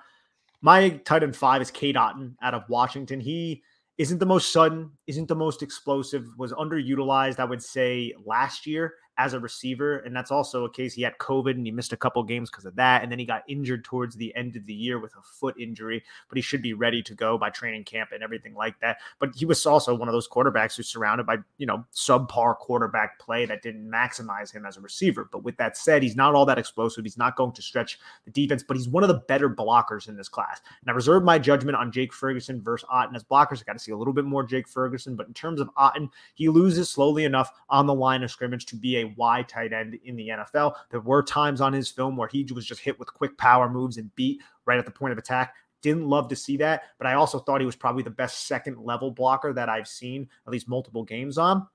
my tight end five is Cade Otton out of Washington. He isn't the most sudden, isn't the most explosive, was underutilized, I would say, last year as a receiver. And that's also a case he had COVID and he missed a couple games because of that. And then he got injured towards the end of the year with a foot injury, but he should be ready to go by training camp and everything like that. But he was also one of those quarterbacks who's surrounded by, you know, subpar quarterback play that didn't maximize him as a receiver. But with that said, he's not all that explosive. He's not going to stretch the defense, but he's one of the better blockers in this class. And I reserve my judgment on Jake Ferguson versus Otton as blockers. I got to see a little bit more Jake Ferguson, but in terms of Otton, he loses slowly enough on the line of scrimmage to be a Y tight end in the NFL. There were times on his film where he was just hit with quick power moves and beat right at the point of attack. Didn't love to see that, but I also thought he was probably the best second level blocker that I've seen at least multiple games on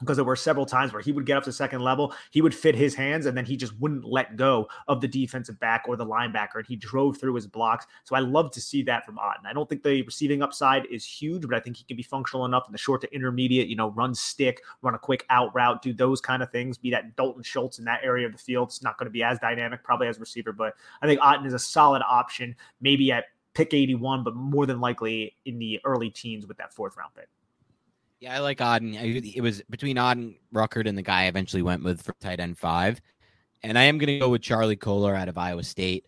because there were several times where he would get up to second level, he would fit his hands, and then he just wouldn't let go of the defensive back or the linebacker, and he drove through his blocks. So I love to see that from Otton. I don't think the receiving upside is huge, but I think he can be functional enough in the short to intermediate. You know, run stick, run a quick out route, do those kind of things. Be that Dalton Schultz in that area of the field. It's not going to be as dynamic, probably as receiver, but I think Otton is a solid option. Maybe at pick 81, but more than likely in the early teens with that fourth round pick. Yeah, I like Otton. It was between Otton, Ruckert, and the guy I eventually went with for tight end five. And I am going to go with Charlie Kolar out of Iowa State.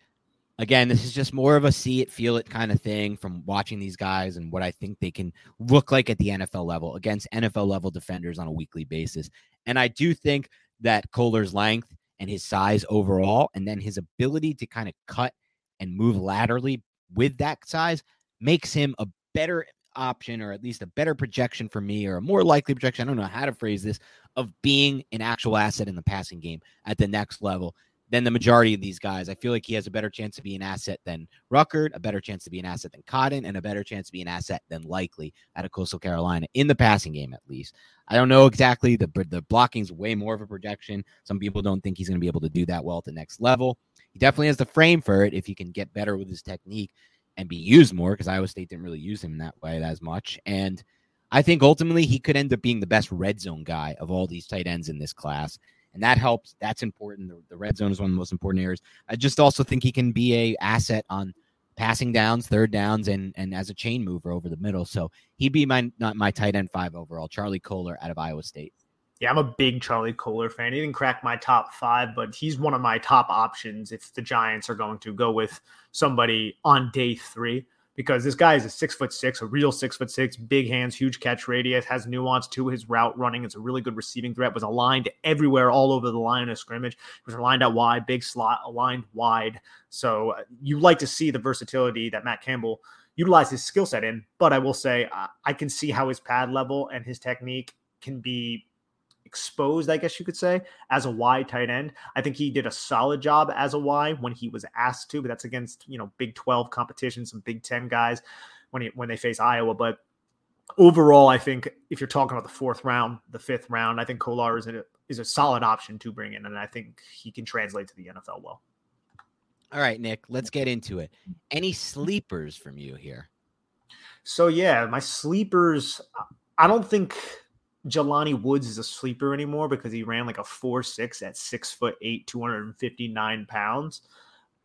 Again, this is just more of a see it, feel it kind of thing from watching these guys and what I think they can look like at the NFL level against NFL level defenders on a weekly basis. And I do think that Kolar's length and his size overall, and then his ability to kind of cut and move laterally with that size makes him a better option or at least a better projection for me or a more likely projection. I don't know how to phrase this of being an actual asset in the passing game at the next level than the majority of these guys. I feel like he has a better chance to be an asset than Ruckert, a better chance to be an asset than Cotton, and a better chance to be an asset than likely out of Coastal Carolina in the passing game, at least. I don't know exactly. The, the blocking's way more of a projection. Some people don't think he's going to be able to do that well at the next level. He definitely has the frame for it if he can get better with his technique and be used more because Iowa State didn't really use him that way as much. And I think ultimately he could end up being the best red zone guy of all these tight ends in this class. And that helps. That's important. The, the red zone is one of the most important areas. I just also think he can be a asset on passing downs, third downs, and and as a chain mover over the middle. So he'd be my not my tight end five overall. Charlie Kolar out of Iowa State. Yeah, I'm a big Charlie Kolar fan. He didn't crack my top five, but he's one of my top options if the Giants are going to go with somebody on day three. Because this guy is a six foot six, a real six foot six, big hands, huge catch radius, has nuance to his route running. It's a really good receiving threat. Was aligned everywhere, all over the line of scrimmage. Was aligned out wide, big slot, aligned wide. So uh, you like to see the versatility that Matt Campbell utilized his skill set in. But I will say, I can see how his pad level and his technique can be exposed, I guess you could say, as a wide tight end. I think he did a solid job as a Y when he was asked to, but that's against you know Big Twelve competition, some Big Ten guys when he, when they face Iowa. But overall, I think if you're talking about the fourth round, the fifth round, I think Kolar is a, is a solid option to bring in, and I think he can translate to the NFL well. All right, Nick, let's get into it. Any mm-hmm. sleepers from you here? So yeah, my sleepers. I don't think Jelani Woods is a sleeper anymore because he ran like a four six at six foot eight, 259 pounds.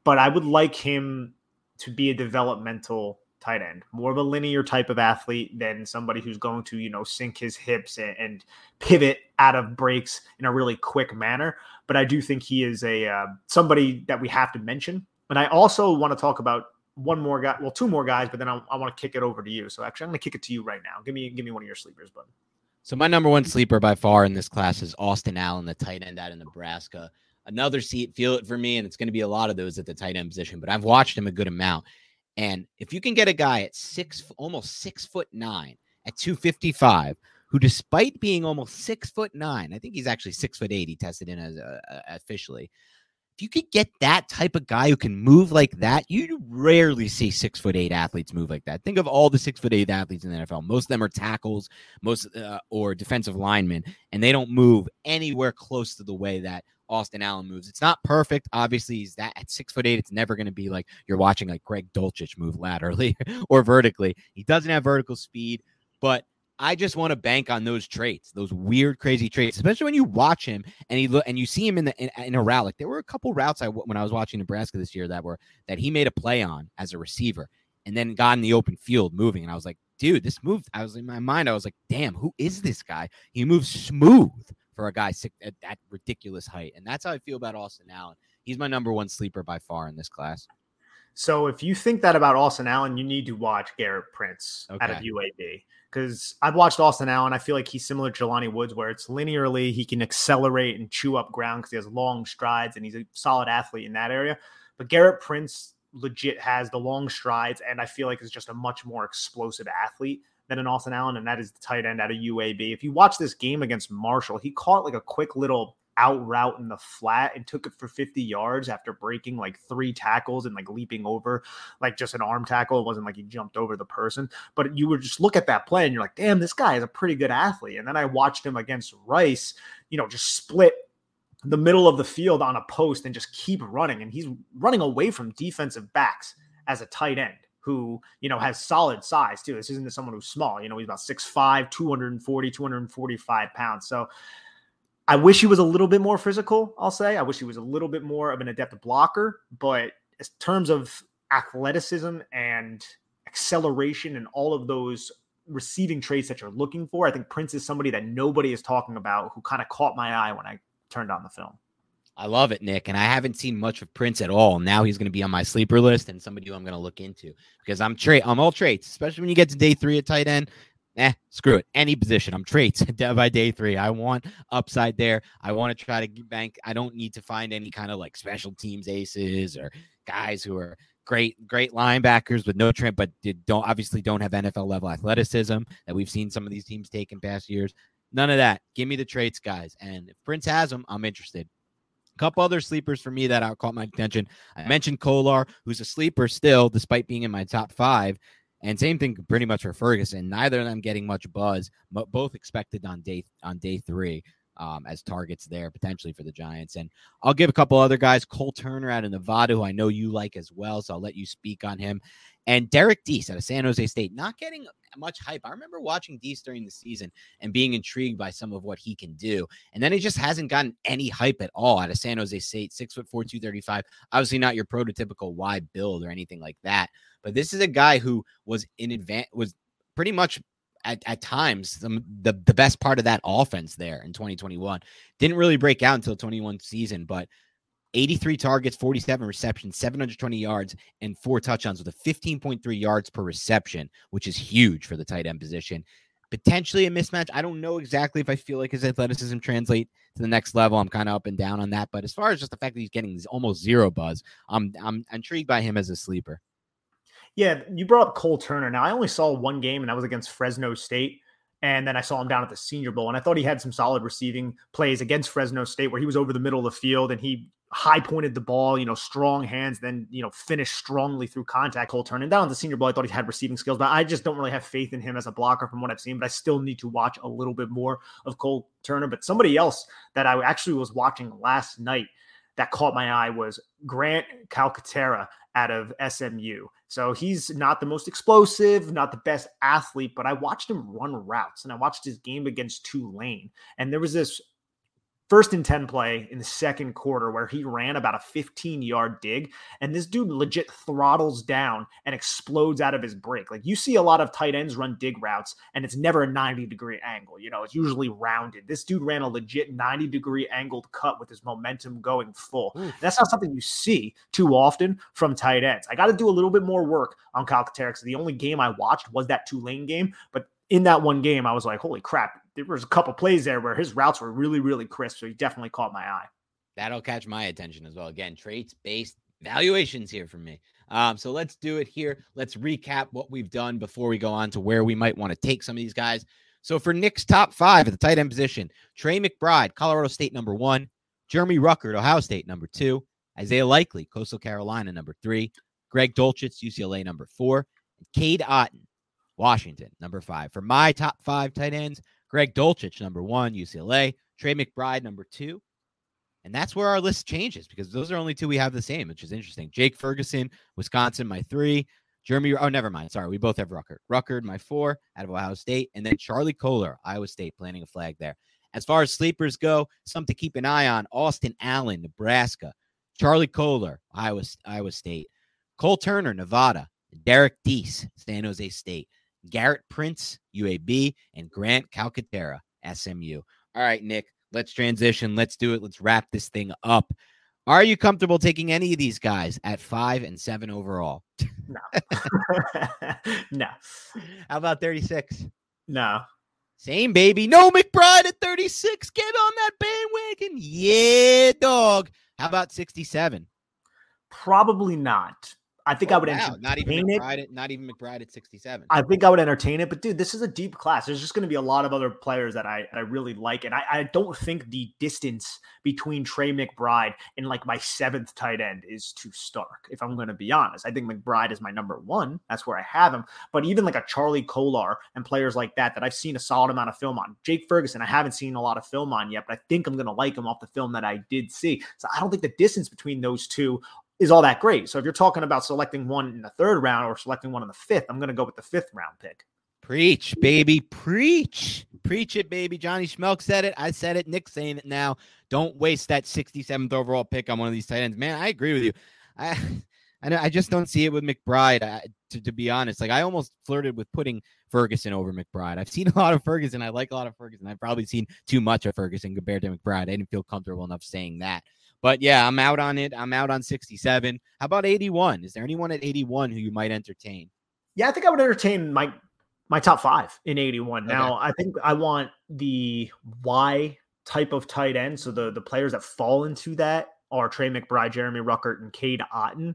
But I would like him to be a developmental tight end, more of a linear type of athlete than somebody who's going to, you know, sink his hips and, and pivot out of breaks in a really quick manner. But I do think he is a uh, somebody that we have to mention. And I also want to talk about one more guy, well, two more guys, but then I, I want to kick it over to you. So actually, I'm going to kick it to you right now. Give me, give me one of your sleepers, bud. So my number one sleeper by far in this class is Austin Allen, the tight end out of Nebraska. Another seat, feel it for me, and it's going to be a lot of those at the tight end position. But I've watched him a good amount, and if you can get a guy at six, almost six foot nine, at two fifty five, who despite being almost six foot nine, I think he's actually six foot eight. He tested in as uh, officially if you could get that type of guy who can move like that, you rarely see six foot eight athletes move like that. Think of all the six foot eight athletes in the NFL. Most of them are tackles, most uh, or defensive linemen, and they don't move anywhere close to the way that Austin Allen moves. It's not perfect. Obviously, he's that at six foot eight. It's never going to be like you're watching like Greg Dulcich move laterally or vertically. He doesn't have vertical speed, but I just want to bank on those traits, those weird, crazy traits, especially when you watch him and he look and you see him in the in, in, a route. Like there were a couple routes I when I was watching Nebraska this year that were that he made a play on as a receiver and then got in the open field moving, and I was like, dude, this move. I was in my mind, I was like, damn, who is this guy? He moves smooth for a guy at that ridiculous height, and that's how I feel about Austin Allen. He's my number one sleeper by far in this class. So if you think that about Austin Allen, you need to watch Gerrit Prince okay. out of UAB because I've watched Austin Allen. I feel like he's similar to Jelani Woods, where it's linearly he can accelerate and chew up ground because he has long strides and he's a solid athlete in that area. But Gerrit Prince legit has the long strides, and I feel like is just a much more explosive athlete than an Austin Allen, and that is the tight end out of UAB. If you watch this game against Marshall, he caught like a quick little out route in the flat and took it for 50 yards after breaking like three tackles and like leaping over like just an arm tackle. It wasn't like he jumped over the person, but you would just look at that play and you're like, damn, this guy is a pretty good athlete. And then I watched him against Rice, you know, just split the middle of the field on a post and just keep running. And he's running away from defensive backs as a tight end who, you know, has solid size too. This isn't someone who's small. You know, he's about 6'5, 240, 245 pounds. So I wish he was a little bit more physical, I'll say. I wish he was a little bit more of an adept blocker. But in terms of athleticism and acceleration and all of those receiving traits that you're looking for, I think Prince is somebody that nobody is talking about who kind of caught my eye when I turned on the film. I love it, Nick. And I haven't seen much of Prince at all. Now he's going to be on my sleeper list and somebody I'm going to look into because I'm tra- I'm all traits, especially when you get to day three at tight end. Eh, screw it. Any position. I'm traits by day three. I want upside there. I want to try to bank. I don't need to find any kind of like special teams aces or guys who are great, great linebackers with no trim, but don't obviously don't have NFL level athleticism that we've seen some of these teams take in past years. None of that. Give me the traits, guys. And if Prince has them, I'm interested. A couple other sleepers for me that caught my attention. I mentioned Kolar, who's a sleeper still, despite being in my top five. And same thing pretty much for Ferguson. Neither of them getting much buzz, but both expected on day on day three um, as targets there potentially for the Giants. And I'll give a couple other guys. Cole Turner out of Nevada, who I know you like as well. So I'll let you speak on him. And Derrick Deese out of San Jose State, not getting much hype. I remember watching Deese during the season and being intrigued by some of what he can do. And then he just hasn't gotten any hype at all out of San Jose State, six foot four, 235. Obviously, not your prototypical wide build or anything like that. But this is a guy who was in advance, was pretty much at, at times the, the the best part of that offense there in 2021. Didn't really break out until 21 season, but 83 targets, 47 receptions, 720 yards, and four touchdowns with a 15.3 yards per reception, which is huge for the tight end position. Potentially a mismatch. I don't know exactly if I feel like his athleticism translate to the next level. I'm kind of up and down on that. But as far as just the fact that he's getting almost zero buzz, I'm I'm intrigued by him as a sleeper. Yeah, you brought up Cole Turner. Now I only saw one game, and that was against Fresno State. And then I saw him down at the Senior Bowl, and I thought he had some solid receiving plays against Fresno State, where he was over the middle of the field and he high pointed the ball, you know, strong hands, then, you know, finished strongly through contact. Cole turning down the senior ball. I thought he had receiving skills, but I just don't really have faith in him as a blocker from what I've seen. But I still need to watch a little bit more of Cole Turner. But somebody else that I actually was watching last night that caught my eye was Grant Calcaterra out of SMU. So he's not the most explosive, not the best athlete, but I watched him run routes and I watched his game against Tulane. And there was this first and 10 play in the second quarter where he ran about a 15 yard dig and this dude legit throttles down and explodes out of his break like you see a lot of tight ends run dig routes and it's never a 90 degree angle you know it's usually rounded. This dude ran a legit 90 degree angled cut with his momentum going full. That's not something you see too often from tight ends. I got to do a little bit more work on Calcaterra the only game i watched was that tulane game but in that one game, I was like, holy crap, there was a couple plays there where his routes were really, really crisp. So he definitely caught my eye. That'll catch my attention as well. Again, traits based valuations here for me. Um, so let's do it here. Let's recap what we've done before we go on to where we might want to take some of these guys. So for Nick's top five at the tight end position, Trey McBride, Colorado State number one, Jeremy Ruckert, Ohio State number two, Isaiah Likely, Coastal Carolina number three, Greg Dulcich, UCLA number four, and Cade Otton, Washington, number five. For my top five tight ends, Greg Dulcich, number one, UCLA, Trey McBride, number two. And that's where our list changes because those are only two we have the same, which is interesting. Jake Ferguson, Wisconsin, my three. Jeremy, oh, never mind. Sorry, we both have Ruckert. Ruckert, my four out of Ohio State. And then Charlie Kolar, Iowa State, planting a flag there. As far as sleepers go, some to keep an eye on Austin Allen, Nebraska. Charlie Kolar, Iowa, Iowa State. Cole Turner, Nevada. Derrick Deese, San Jose State. Gerrit Prince, UAB, and Grant Calcaterra, SMU. All right, Nick, let's transition. Let's do it. Let's wrap this thing up. Are you comfortable taking any of these guys at five and seven overall? No. no. How about 36? No. Same, baby. No McBride at 36. Get on that bandwagon. Yeah, dog. How about 67? Probably not. I think oh, I would wow. entertain not even it. McBride not even McBride at 67. I think I would entertain it, but dude, this is a deep class. There's just going to be a lot of other players that I, I really like, and I, I don't think the distance between Trey McBride and like my seventh tight end is too stark. If I'm going to be honest, I think McBride is my number one. That's where I have him. But even like a Charlie Kolar and players like that that I've seen a solid amount of film on. Jake Ferguson, I haven't seen a lot of film on yet, but I think I'm going to like him off the film that I did see. So I don't think the distance between those two is all that great. So if you're talking about selecting one in the third round or selecting one in the fifth, I'm going to go with the fifth round pick. Preach, baby, preach, preach it, baby. Johnny Schmelk said it. I said it. Nick's saying it now. Don't waste that 67th overall pick on one of these tight ends. Man, I agree with you. I, I, just don't see it with McBride. To, to be honest, like I almost flirted with putting Ferguson over McBride. I've seen a lot of Ferguson. I like a lot of Ferguson. I've probably seen too much of Ferguson compared to McBride. I didn't feel comfortable enough saying that. But yeah, I'm out on it. I'm out on 67. How about 81? Is there anyone at 81 who you might entertain? Yeah, I think I would entertain my my top five in 81. Okay. Now, I think I want the Y type of tight end. So the the players that fall into that are Trey McBride, Jeremy Ruckert, and Cade Otton,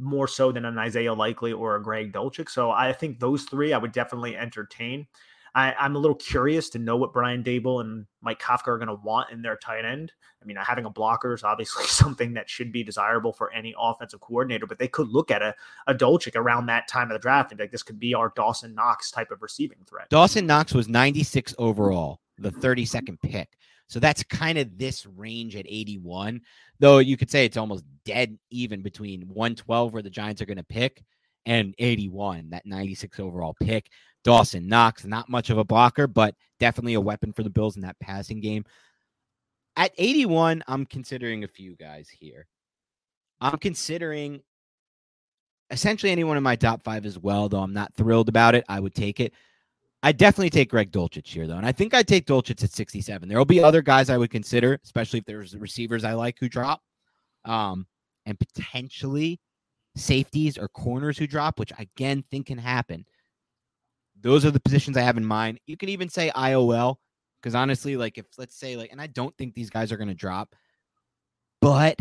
more so than an Isaiah Likely or a Greg Dulcich. So I think those three I would definitely entertain. I, am a little curious to know what Brian Daboll and Mike Kafka are going to want in their tight end. I mean, having a blocker is obviously something that should be desirable for any offensive coordinator, but they could look at a, a Dulcich around that time of the draft and be like, this could be our Dawson Knox type of receiving threat. Dawson Knox was 96 overall, the 32nd pick. So that's kind of this range at 81, though you could say it's almost dead even between 112, where the Giants are going to pick, and 81, that 96 overall pick. Dawson Knox, not much of a blocker, but definitely a weapon for the Bills in that passing game. At 81, I'm considering a few guys here. I'm considering essentially anyone in my top five as well, though I'm not thrilled about it. I would take it. I definitely take Greg Dulcich here, though. And I think I'd take Dulcich at 67. There will be other guys I would consider, especially if there's receivers I like who drop. Um, and potentially safeties or corners who drop, which again think can happen. Those are the positions I have in mind. You can even say IOL because honestly, like if let's say like, and I don't think these guys are going to drop, but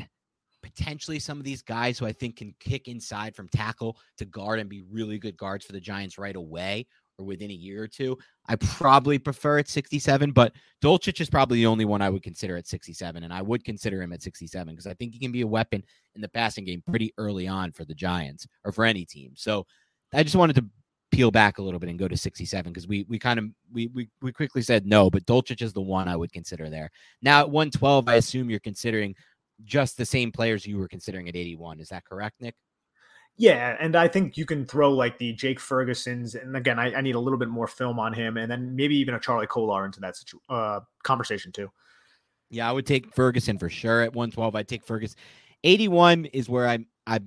potentially some of these guys who I think can kick inside from tackle to guard and be really good guards for the Giants right away or within a year or two. I probably prefer at 67, but Dulcich is probably the only one I would consider at 67, and I would consider him at 67 because I think he can be a weapon in the passing game pretty early on for the Giants or for any team. So I just wanted to peel back a little bit and go to 67 because we we kind of we, we we quickly said no, but Dulcich is the one I would consider there. Now at 112, I assume you're considering just the same players you were considering at 81. Is that correct, Nick? Yeah, and I think you can throw like the Jake Ferguson's, and again, I, I need a little bit more film on him, and then maybe even a Charlie Kolar into that situ- uh, conversation too. Yeah, I would take Ferguson for sure at 112. I'd take Ferguson. 81 is where I'm I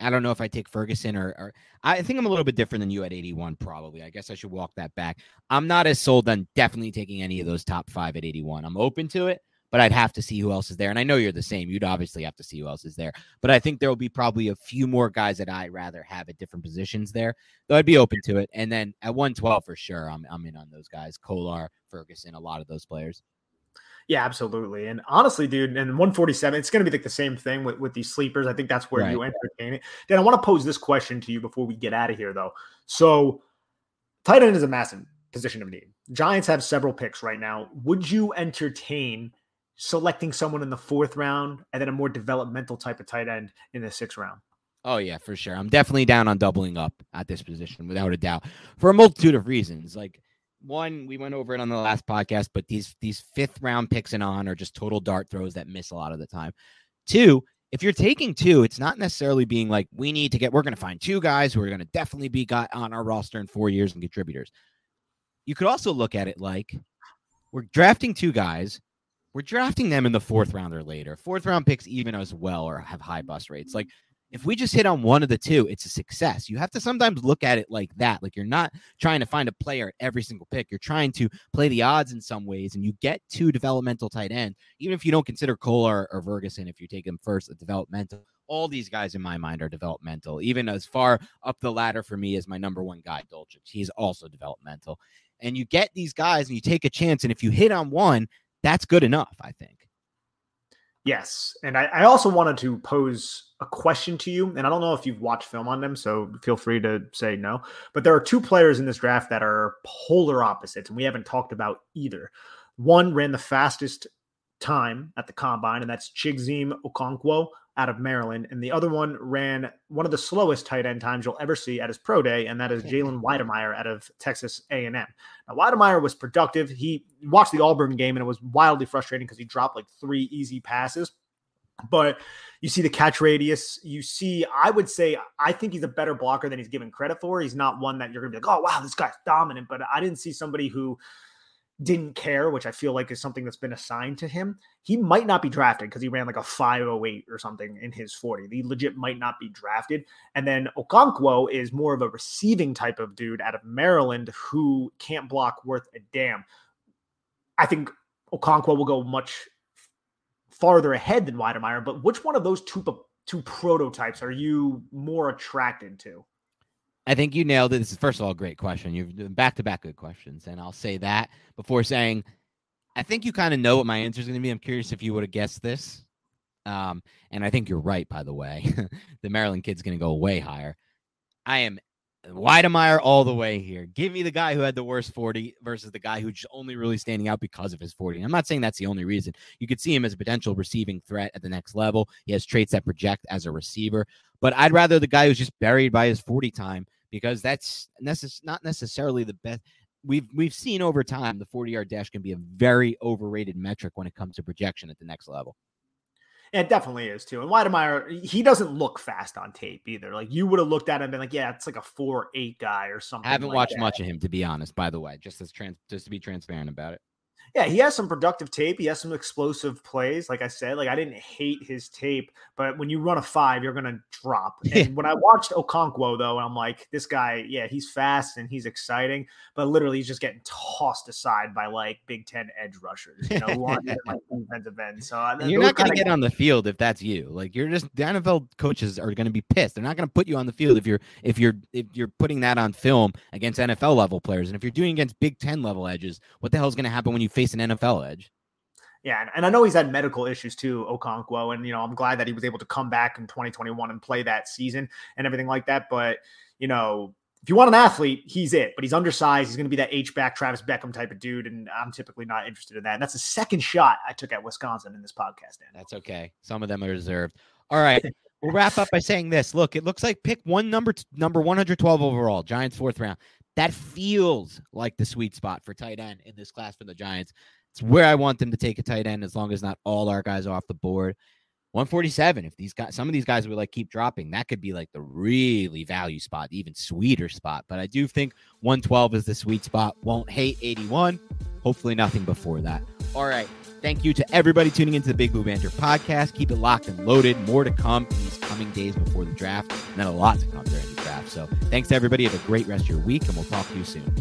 I don't know if I take Ferguson or, or, I think I'm a little bit different than you at 81, probably. I guess I should walk that back. I'm not as sold on definitely taking any of those top five at 81. I'm open to it, but I'd have to see who else is there. And I know you're the same. You'd obviously have to see who else is there. But I think there will be probably a few more guys that I'd rather have at different positions there, though I'd be open to it. And then at 112 for sure, I'm, I'm in on those guys. Kolar, Ferguson, a lot of those players. Yeah, absolutely. And honestly, dude, and 147, it's going to be like the same thing with, with these sleepers. I think that's where right. you entertain it. Dan, I want to pose this question to you before we get out of here, though. So, tight end is a massive position of need. Giants have several picks right now. Would you entertain selecting someone in the fourth round and then a more developmental type of tight end in the sixth round? Oh yeah, for sure. I'm definitely down on doubling up at this position without a doubt for a multitude of reasons. Like one, we went over it on the last podcast, but these these fifth round picks and on are just total dart throws that miss a lot of the time. Two, if you're taking two, it's not necessarily being like we need to get. We're going to find two guys who are going to definitely be got on our roster in four years and contributors. You could also look at it like we're drafting two guys. We're drafting them in the fourth round or later. Fourth round picks even as well or have high bust rates. Like if we just hit on one of the two, it's a success. You have to sometimes look at it like that. Like you're not trying to find a player at every single pick. You're trying to play the odds in some ways, and you get two developmental tight end, even if you don't consider Kolar or, or Ferguson, if you take them first, a developmental. All these guys in my mind are developmental. Even as far up the ladder for me as my number one guy, Dulcich. He's also developmental. And you get these guys and you take a chance. And if you hit on one, that's good enough, I think. Yes. And I, I, also wanted to pose a question to you. And I don't know if you've watched film on them, so feel free to say no. But there are two players in this draft that are polar opposites, and we haven't talked about either. One ran the fastest time at the combine, and that's Chigoziem Okonkwo out of Maryland. And the other one ran one of the slowest tight end times you'll ever see at his pro day, and that is Jalen Wydermyer out of Texas A&M. Now, Wydermyer was productive. He watched the Auburn game, and it was wildly frustrating because he dropped like three easy passes. But you see the catch radius. You see, I would say, I think he's a better blocker than he's given credit for. He's not one that you're going to be like, oh, wow, this guy's dominant. But I didn't see somebody who didn't care, which I feel like is something that's been assigned to him. He might not be drafted because he ran like a 508 or something in his 40. He legit might not be drafted. And then Okonkwo is more of a receiving type of dude out of Maryland who can't block worth a damn. I think Okonkwo will go much farther ahead than Wydermyer, but which one of those two two prototypes are you more attracted to? I think you nailed it. This is first of all a great question. You've back to back good questions, and I'll say that before saying, I think you kind of know what my answer is going to be. I'm curious if you would have guessed this, um, and I think you're right. By the way, the Maryland kid's going to go way higher. I am Wydermyer all the way here. Give me the guy who had the worst 40 versus the guy who's only really standing out because of his 40. I'm not saying that's the only reason. You could see him as a potential receiving threat at the next level. He has traits that project as a receiver, but I'd rather the guy who's just buried by his 40 time because that's necess- not necessarily the best. We've we've seen over time the 40 yard dash can be a very overrated metric when it comes to projection at the next level. It definitely is too. And Wydermyer, he doesn't look fast on tape either. Like you would have looked at him and been like, yeah, it's like a four eight guy or something. I haven't like watched that. much of him to be honest. By the way, just as trans, just to be transparent about it. Yeah, he has some productive tape. He has some explosive plays. Like I said, like I didn't hate his tape, but when you run a five, you're gonna drop. And when I watched Okonkwo though, I'm like, this guy, yeah, he's fast and he's exciting, but literally he's just getting tossed aside by like Big Ten edge rushers, you know, and, like defensive end. So uh, you're not gonna get on the field if that's you. Like you're just the NFL coaches are gonna be pissed. They're not gonna put you on the field if you're if you're if you're putting that on film against NFL level players, and if you're doing against Big Ten level edges, what the hell is gonna happen when you face an NFL edge? Yeah, and, and, I know he's had medical issues too, Okonkwo, and you know I'm glad that he was able to come back in 2021 and play that season and everything like that. But you know, if you want an athlete, he's it. But he's undersized. He's going to be that H back Travis Beckum type of dude, and I'm typically not interested in that. And that's the second shot I took at Wisconsin in this podcast. Dan. That's okay. Some of them are deserved. All right. We'll wrap up by saying this. Look, it looks like pick one number number 112 overall, Giants fourth round. That feels like the sweet spot for tight end in this class for the Giants. It's where I want them to take a tight end as long as not all our guys are off the board. 147. If these guys, some of these guys would like keep dropping, that could be like the really value spot, even sweeter spot. But I do think 112 is the sweet spot. Won't hate 81. Hopefully, nothing before that. All right. Thank you to everybody tuning into the Big Blue Banter podcast. Keep it locked and loaded. More to come in these coming days before the draft, and then a lot to come during the draft. So, thanks to everybody. Have a great rest of your week, and we'll talk to you soon.